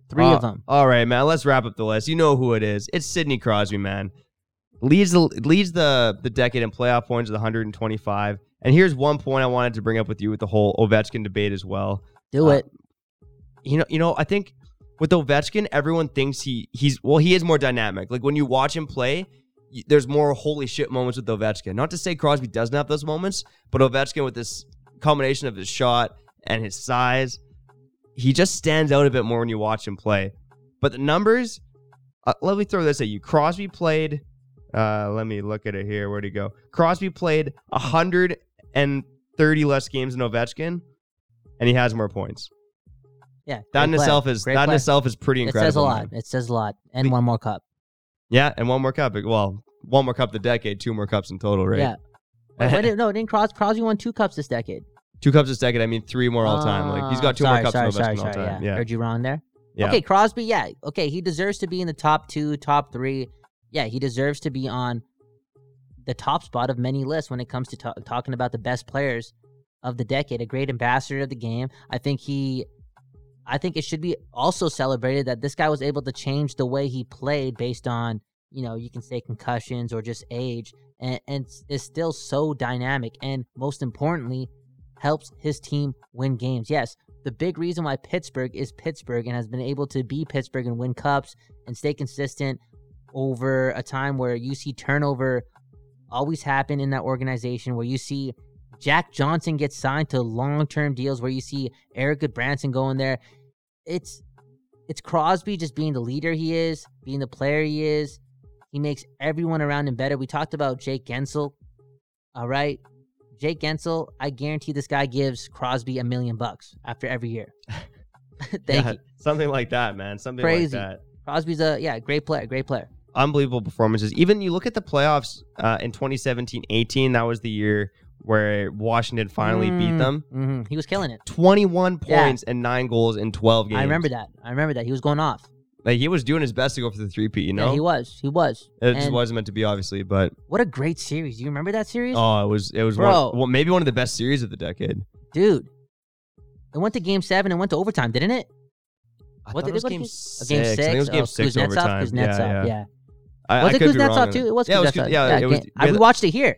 S1: three
S2: Uh,
S1: of them.
S2: All right, man. Let's wrap up the list. You know who it is. It's Sidney Crosby, man. Leads the leads the the decade in playoff points with 125. And here's one point I wanted to bring up with you with the whole Ovechkin debate as well.
S1: Do
S2: uh,
S1: it.
S2: you know, you know, I think with Ovechkin, everyone thinks he he's well, he is more dynamic. Like when you watch him play, there's more holy shit moments with Ovechkin. Not to say Crosby doesn't have those moments, but Ovechkin with this combination of his shot and his size, he just stands out a bit more when you watch him play. But the numbers, uh, let me throw this at you. Crosby played. Uh, let me look at it here. Where'd he go? Crosby played 130 less games than Ovechkin, and he has more points.
S1: Yeah,
S2: That in itself is
S1: Great
S2: that in itself is pretty incredible.
S1: It says a lot.
S2: man.
S1: It says a lot. And
S2: The-
S1: one more cup.
S2: Yeah, and one more cup. Well, one more cup the decade, two more cups in total, right?
S1: Yeah. Wait, no, didn't Cros- Crosby won two cups this decade?
S2: Two cups this decade. I mean, three more all time. Like he's got two
S1: sorry,
S2: more cups
S1: sorry,
S2: than
S1: sorry,
S2: all
S1: sorry,
S2: time.
S1: Yeah.
S2: Yeah,
S1: Heard you wrong there.
S2: yeah.
S1: Okay, Crosby, yeah. Okay, he deserves to be in the top two, top three. Yeah, he deserves to be on the top spot of many lists when it comes to ta- talking about the best players of the decade. A great ambassador of the game. I think he, I think it should be also celebrated that this guy was able to change the way he played based on, you know, you can say concussions or just age, and, and is still so dynamic. And most importantly, helps his team win games. Yes, the big reason why Pittsburgh is Pittsburgh and has been able to be Pittsburgh and win cups and stay consistent over a time where you see turnover always happen in that organization, where you see Jack Johnson get signed to long-term deals, where you see Erik Gudbranson going there. It's it's Crosby just being the leader he is, being the player he is. He makes everyone around him better. We talked about Jake Guentzel. All right. Jake Guentzel, I guarantee this guy gives Crosby a million bucks after every year. Thank
S2: Yeah,
S1: you.
S2: Something like that, man. Something
S1: Crazy.
S2: like that.
S1: Crosby's a yeah, great player, great player.
S2: Unbelievable performances. Even you look at the playoffs uh, in 2017-18, that was the year where Washington finally beat
S1: Mm,
S2: them.
S1: mhm. He was killing it.
S2: 21
S1: Yeah.
S2: points and nine goals in 12 games.
S1: I remember that. I remember that. He was going off.
S2: Like he was doing his best to go for the three-peat, you know?
S1: Yeah, he was. He was.
S2: It just
S1: And
S2: wasn't meant to be, obviously, but
S1: What a great series. Do you remember that series?
S2: oh, it was it was
S1: Bro.
S2: one, well, maybe one of the best series of the decade.
S1: Dude. It went to game seven and went to overtime, didn't it?
S2: I
S1: What
S2: thought
S1: did
S2: it was
S1: it go to
S2: game six.
S1: Game six.
S2: I think it was game
S1: oh,
S2: six
S1: Kuznetsov?
S2: overtime.
S1: Kuznetsov,
S2: yeah, yeah.
S1: yeah.
S2: I,
S1: Was
S2: I
S1: it
S2: could be wrong
S1: Kuznetsov too? It was
S2: yeah, it was,
S1: Kuznetsov.
S2: Kuz- yeah, it was.
S1: game- I, we watched it here.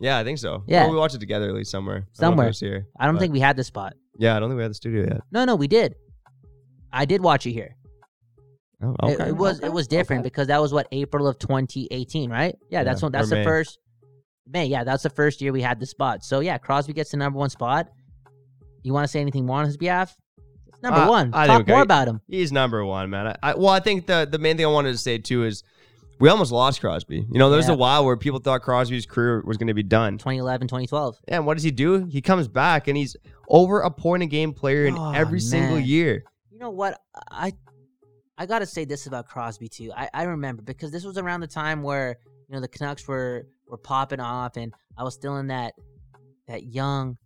S2: Yeah, I think so.
S1: Yeah.
S2: Well, we watched it together at least somewhere. I don't know if it
S1: Somewhere.
S2: was here.
S1: I don't
S2: but-
S1: think we had the spot.
S2: Yeah, I don't think we had the studio yet.
S1: No, no, we did. I did watch it here.
S2: Oh,
S1: It- it, was it was different because that was what April of 2018, right? Yeah, that's when that's
S2: or
S1: the
S2: May.
S1: first May. Yeah, that's the first year we had the spot. So yeah, Crosby gets the number one spot. You want to say anything more on his behalf? Number
S2: Uh,
S1: one.
S2: I
S1: Talk
S2: think
S1: more about him.
S2: He's number one, man. I, I, well, I think the the main thing I wanted to say too is we almost lost Crosby. You know, there was
S1: Yeah.
S2: a while where people thought Crosby's career was going to be done.
S1: 2011, 2012.
S2: And what does he do? He comes back and he's over a point a game player in
S1: Oh,
S2: every single year.
S1: You know what? I I gotta say this about Crosby too. I, I remember because this was around the time where you know the Canucks were were popping off, and I was still in that that young,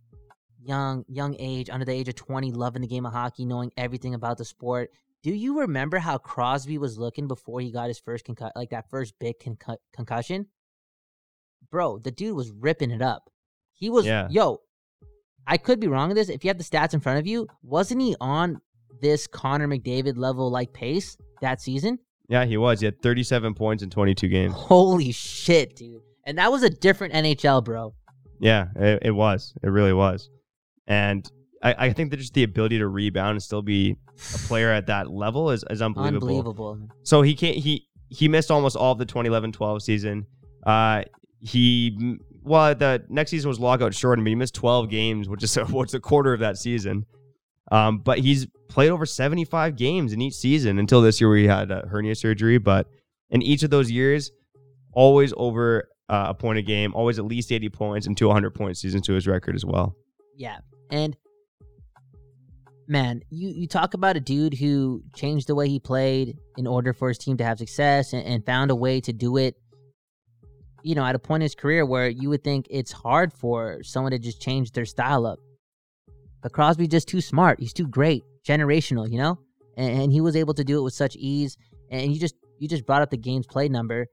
S1: young, young age, under the age of twenty, loving the game of hockey, knowing everything about the sport. Do you remember how Crosby was looking before he got his first concussion, like that first big concu- concussion? Bro, the dude was ripping it up. He was,
S2: Yeah.
S1: yo. I could be wrong with this. If you have the stats in front of you, wasn't he on this Connor McDavid level like pace that season?
S2: Yeah, he was. He had 37 points in 22 games.
S1: Holy shit, dude. And that was a different NHL, bro.
S2: Yeah, it, it was. It really was. And I, I think that just the ability to rebound and still be a player at that level is, is unbelievable.
S1: Unbelievable.
S2: So he can't. He he missed almost all of the 2011-12 season. Uh, he well, the next season was lockout shortened, but he missed 12 games, which is a, what's a quarter of that season. Um, but he's played over 75 games in each season until this year where he had a hernia surgery. But in each of those years, always over uh, a point a game, always at least 80 points and 200 point seasons to his record as well.
S1: Yeah. And man, you, you talk about a dude who changed the way he played in order for his team to have success and, and found a way to do it, you know, at a point in his career where you would think it's hard for someone to just change their style up. But Crosby's just too smart. He's too great, generational, you know? And, and he was able to do it with such ease. And you just you just brought up the games played number.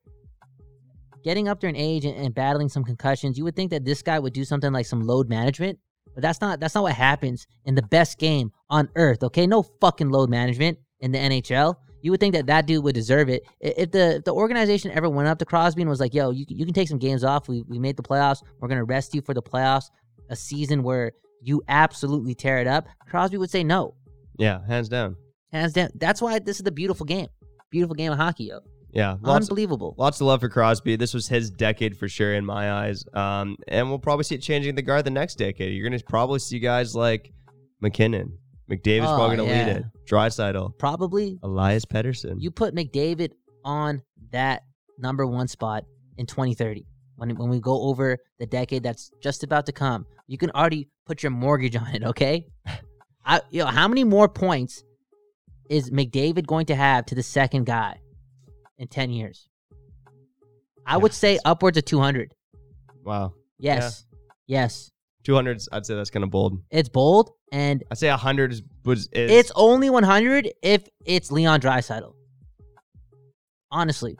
S1: Getting up there in age and, and battling some concussions, you would think that this guy would do something like some load management. But that's not that's not what happens in the best game on earth. Okay, no fucking load management in the NHL. You would think that that dude would deserve it. If the if the organization ever went up to Crosby and was like, "Yo, you you can take some games off. We we made the playoffs. We're gonna rest you for the playoffs. A season where you absolutely tear it up." Crosby would say no,
S2: Yeah, hands down.
S1: hands down. That's why this is the beautiful game, beautiful game of hockey, yo.
S2: Yeah, lots
S1: Unbelievable.
S2: Lots of love for Crosby. This was his decade for sure in my eyes. Um, and we'll probably see it changing the guard the next decade. You're going to probably see guys like MacKinnon. McDavid's
S1: Oh,
S2: probably going to lead it. Draisaitl.
S1: Probably
S2: Elias Pettersson.
S1: you put McDavid on that number one spot in 2030 when when we go over the decade that's just about to come. You can already put your mortgage on it. Okay, I you know how many more points is McDavid going to have to the second guy in 10 years? I would say upwards of 200.
S2: wow.
S1: Yes, yes,
S2: 200, I'd say that's kind of bold.
S1: it's bold and
S2: I'd say 100 is, was, is
S1: It's only 100 if it's Leon Draisaitl. Honestly,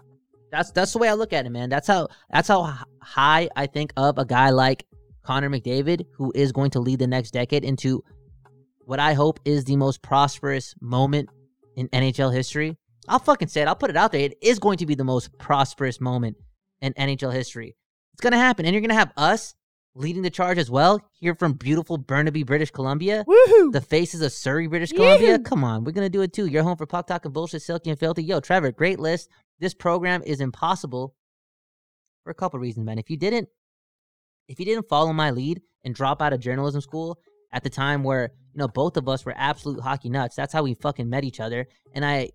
S1: that's that's the way I look at it, man. That's how that's how high I think of a guy like Connor McDavid, who is going to lead the next decade into what I hope is the most prosperous moment in NHL history. I'll fucking say it. I'll put it out there. It is going to be the most prosperous moment in NHL history. It's gonna happen, and you're gonna have us leading the charge as well here from beautiful Burnaby, British Columbia.
S2: Woohoo!
S1: The faces of Surrey, British Columbia. Come on, we're gonna do it too. You're home for puck talk and bullshit, silky and filthy. Yo, Trevor, great list. This program is impossible for a couple reasons, man. If you didn't, if you didn't follow my lead and drop out of journalism school at the time where you know both of us were absolute hockey nuts, that's how we fucking met each other. And I,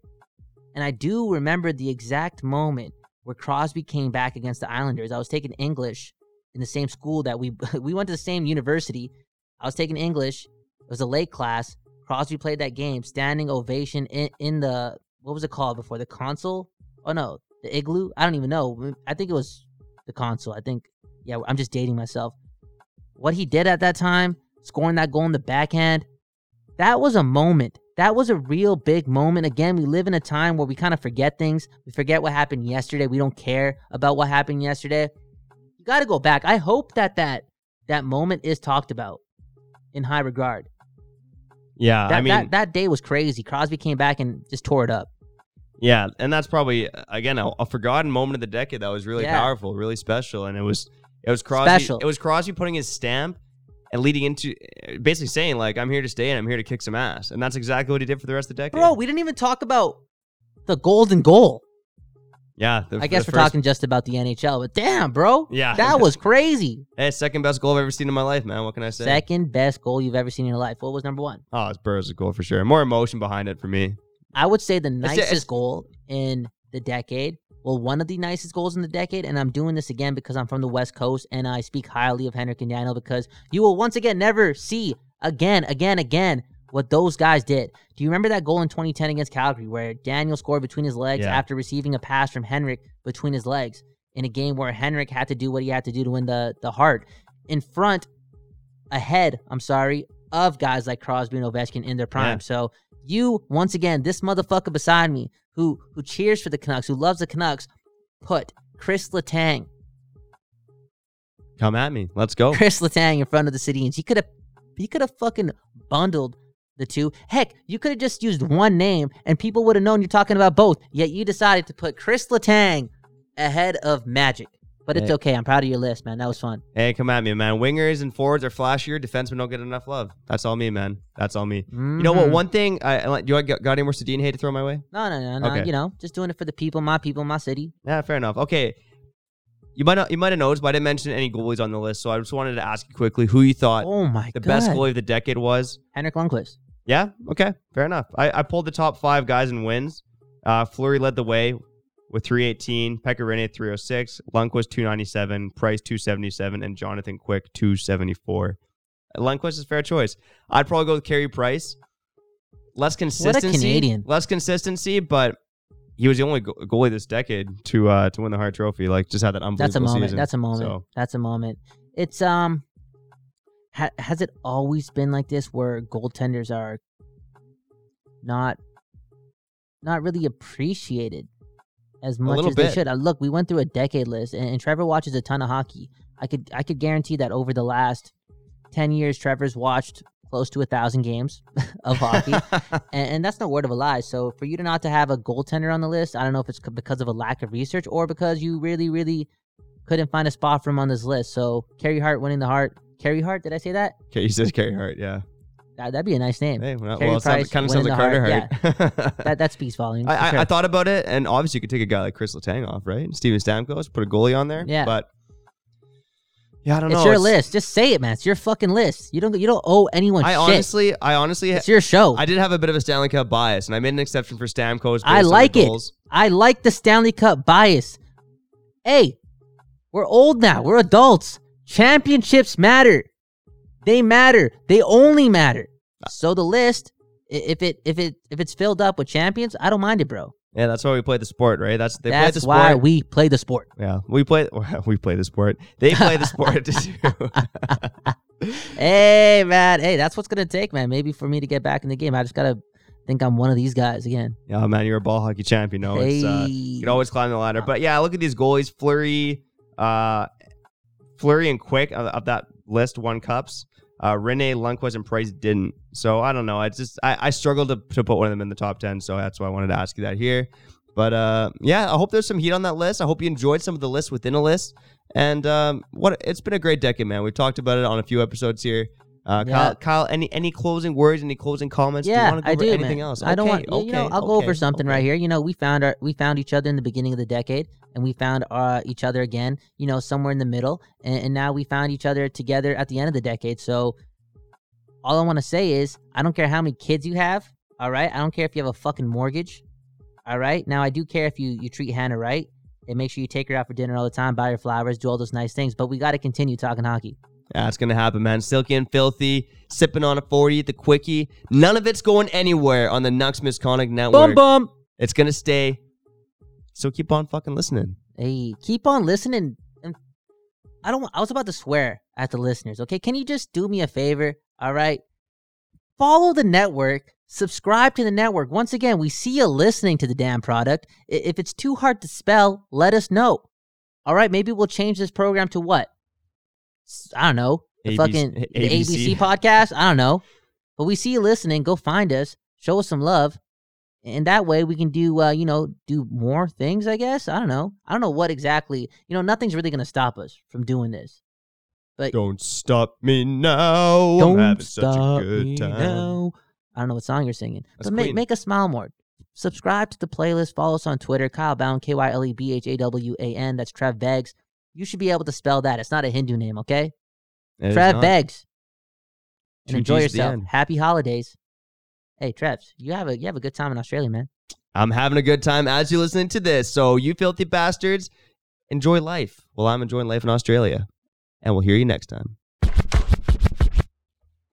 S1: and I do remember the exact moment where Crosby came back against the Islanders. I was taking English in the same school that we we went to the same university. I was taking English. It was a late class. Crosby played that game, standing ovation in, in the what was it called before the Consol? Oh no, the igloo. I don't even know. I think it was the Consol. I think yeah. I'm just dating myself. What he did at that time, scoring that goal in the backhand, that was a moment. That was a real big moment. Again, we live in a time where we kind of forget things. We forget what happened yesterday. We don't care about what happened yesterday. You got to go back. I hope that that that moment is talked about in high regard.
S2: Yeah,
S1: That,
S2: I mean,
S1: that that day was crazy. Crosby came back and just tore it up.
S2: yeah, and that's probably again a, a forgotten moment of the decade that was really
S1: Yeah.
S2: powerful, really special, and it was it was Crosby.
S1: Special.
S2: It was Crosby putting his stamp and leading into basically saying like I'm here to stay and I'm here to kick some ass, and that's exactly what he did for the rest of the decade.
S1: Bro, we didn't even talk about the golden goal.
S2: yeah, the,
S1: I guess we're
S2: first-
S1: talking just about the NHL, but damn, bro.
S2: Yeah.
S1: That was crazy.
S2: Hey, second best goal I've ever seen in my life, man. What can I say?
S1: Second best goal you've ever seen in your life. What was number one?
S2: Oh, it's Burrows' goal for sure. More emotion behind it for me.
S1: I would say the
S2: It's-
S1: nicest
S2: it's-
S1: goal in the decade. Well, one of the nicest goals in the decade, and I'm doing this again because I'm from the West Coast and I speak highly of Henrik and Daniel because you will once again never see again, again, again what those guys did. Do you remember that goal in 2010 against Calgary where Daniel scored between his legs
S2: Yeah.
S1: after receiving a pass from Henrik between his legs in a game where Henrik had to do what he had to do to win the the Hart in front, ahead. I'm sorry of guys like Crosby and Ovechkin in their prime.
S2: Yeah.
S1: So you once again, this motherfucker beside me who who cheers for the Canucks, who loves the Canucks, put Kris Letang,
S2: Come at me. Let's go.
S1: Kris Letang in front of the Sedins. He could have he could have fucking bundled the two. Heck, you could have just used one name and people would have known you're talking about both. Yet you decided to put Kris Letang ahead of Magic. But it's okay. I'm proud of your list, man. That was fun.
S2: Hey, come at me, man. Wingers and forwards are flashier. Defensemen don't get enough love. That's all me, man. That's all me. You know what?
S1: Mhm.
S2: One thing, I, I you got, got any more Sedin hate to throw my way?
S1: No, no, no, no.
S2: Okay.
S1: You know, just doing it for the people, my people, my city.
S2: Yeah, fair enough. Okay, you might not, you might have noticed, but I didn't mention any goalies on the list, so I just wanted to ask you quickly who you thought
S1: Oh my
S2: the
S1: god.
S2: best goalie of the decade was.
S1: Henrik Lundqvist.
S2: Yeah. Okay. Fair enough. I, I pulled the top five guys in wins. Uh, Fleury led the way with 318, Pekka Rinne 306, Lundqvist 297, Price 277, and Jonathan Quick 274. Lundqvist is a fair choice. I'd probably go with Carey Price. Less consistency.
S1: What a Canadian.
S2: Less consistency, but he was the only goalie this decade to uh, to win the Hart Trophy. Like, just had that unbelievable
S1: That's a moment.
S2: season.
S1: That's a moment.
S2: So,
S1: That's a moment. It's um, ha- has it always been like this where goaltenders are not not really appreciated as much as they should? Uh, look, we went through a decade list, and, and Trevor watches a ton of hockey. I could I could guarantee that over the last ten years, Trevor's watched close to a thousand games of hockey. and, and that's no word of a lie. So for you to not to have a goaltender on the list, I don't know if it's because of a lack of research or because you really, really couldn't find a spot for him on this list. So Carey Hart winning the Hart. Carey Hart, did I say that?
S2: okay, he says Carey Hart. Yeah.
S1: That that'd be a nice name.
S2: Hey, well,
S1: Carey
S2: well
S1: Price
S2: kind of sounds like Carter
S1: Hart.
S2: Hart.
S1: That that speaks volumes.
S2: I,
S1: for
S2: I. I thought about it, and obviously you could take a guy like Kris Letang off, right? Steven Stamkos, put a goalie on there.
S1: Yeah.
S2: but yeah, I don't know.
S1: it's
S2: know.
S1: your list. Just say it, man. It's your fucking list. You don't you don't owe anyone?
S2: I
S1: shit.
S2: honestly, I honestly,
S1: it's your show.
S2: I did have a bit of a Stanley Cup bias, and I made an exception for Stamkos.
S1: I like it.
S2: goals.
S1: I like the Stanley Cup bias. Hey, we're old now. We're adults. Championships matter. They matter. They only matter. So the list, if it if it if it's filled up with champions, I don't mind it, bro.
S2: Yeah, that's why we play the sport, right? That's they play the sport.
S1: why we play the sport.
S2: yeah, we play. We play the sport. They play the sport too.
S1: Hey man, hey, that's what's gonna take, man. Maybe for me to get back in the game, I just gotta think I'm one of these guys again.
S2: yeah, man, you're a ball hockey champion. No, it's uh, you can always climb the ladder. But yeah, look at these goalies: Fleury, uh, Fleury, and Quick of, of that list won cups. Uh, Rinne Lundqvist and Price didn't. So I don't know. I just I, I struggled to, to put one of them in the top ten. So that's why I wanted to ask you that here. But uh, yeah, I hope there's some heat on that list. I hope you enjoyed some of the lists within a list. And um, what it's been a great decade, man. We've talked about it on a few episodes here. Uh,
S1: Yeah.
S2: Kyle, Kyle, any any closing words? Any closing comments? do you
S1: Yeah,
S2: want to go
S1: I do,
S2: anything
S1: man.
S2: else?
S1: I don't
S2: Okay,
S1: want you know.
S2: okay,
S1: I'll go over something
S2: okay.
S1: right here. You know, we found our we found each other in the beginning of the decade, and we found uh, each other again. You know, somewhere in the middle, and, and now we found each other together at the end of the decade. So, all I want to say is, I don't care how many kids you have. All right, I don't care if you have a fucking mortgage. All right, now I do care if you you treat Hannah right and make sure you take her out for dinner all the time, buy her flowers, do all those nice things. But we got to continue talking hockey.
S2: Yeah, it's gonna happen, man. Silky and filthy, sipping on a 40, the quickie. None of it's going anywhere on the Nucks Misconduct Network.
S1: Bum bum.
S2: It's gonna stay. So keep on fucking listening.
S1: Hey, keep on listening. And I don't. I was about to swear at the listeners. Okay, can you just do me a favor? All right, follow the network. Subscribe to the network. Once again, we see you listening to the damn product. If it's too hard to spell, let us know. All right, maybe we'll change this program to what? I don't know. The
S2: ABC
S1: fucking the ABC podcast. I don't know. But we see you listening. Go find us. Show us some love and that way we can do uh, you know do more things i guess i don't know i don't know what exactly you know nothing's really going to stop us from doing this but
S2: Don't stop me now. I'm having such a good time.
S1: now. i don't know what song you're singing
S2: That's
S1: but make, make us smile more subscribe to the playlist follow us on twitter kyle bound E k-y-l-e-b-h-a-w-a-n that's trev beggs you should be able to spell that it's not a hindu name okay
S2: It
S1: trev beggs and
S2: Two
S1: enjoy
S2: Gs
S1: yourself happy holidays hey Trevs, you have a you have a good time in australia man
S2: I'm having a good time as you're listening to this. So you filthy bastards, enjoy life. Well, I'm enjoying life in Australia. And we'll hear you next time.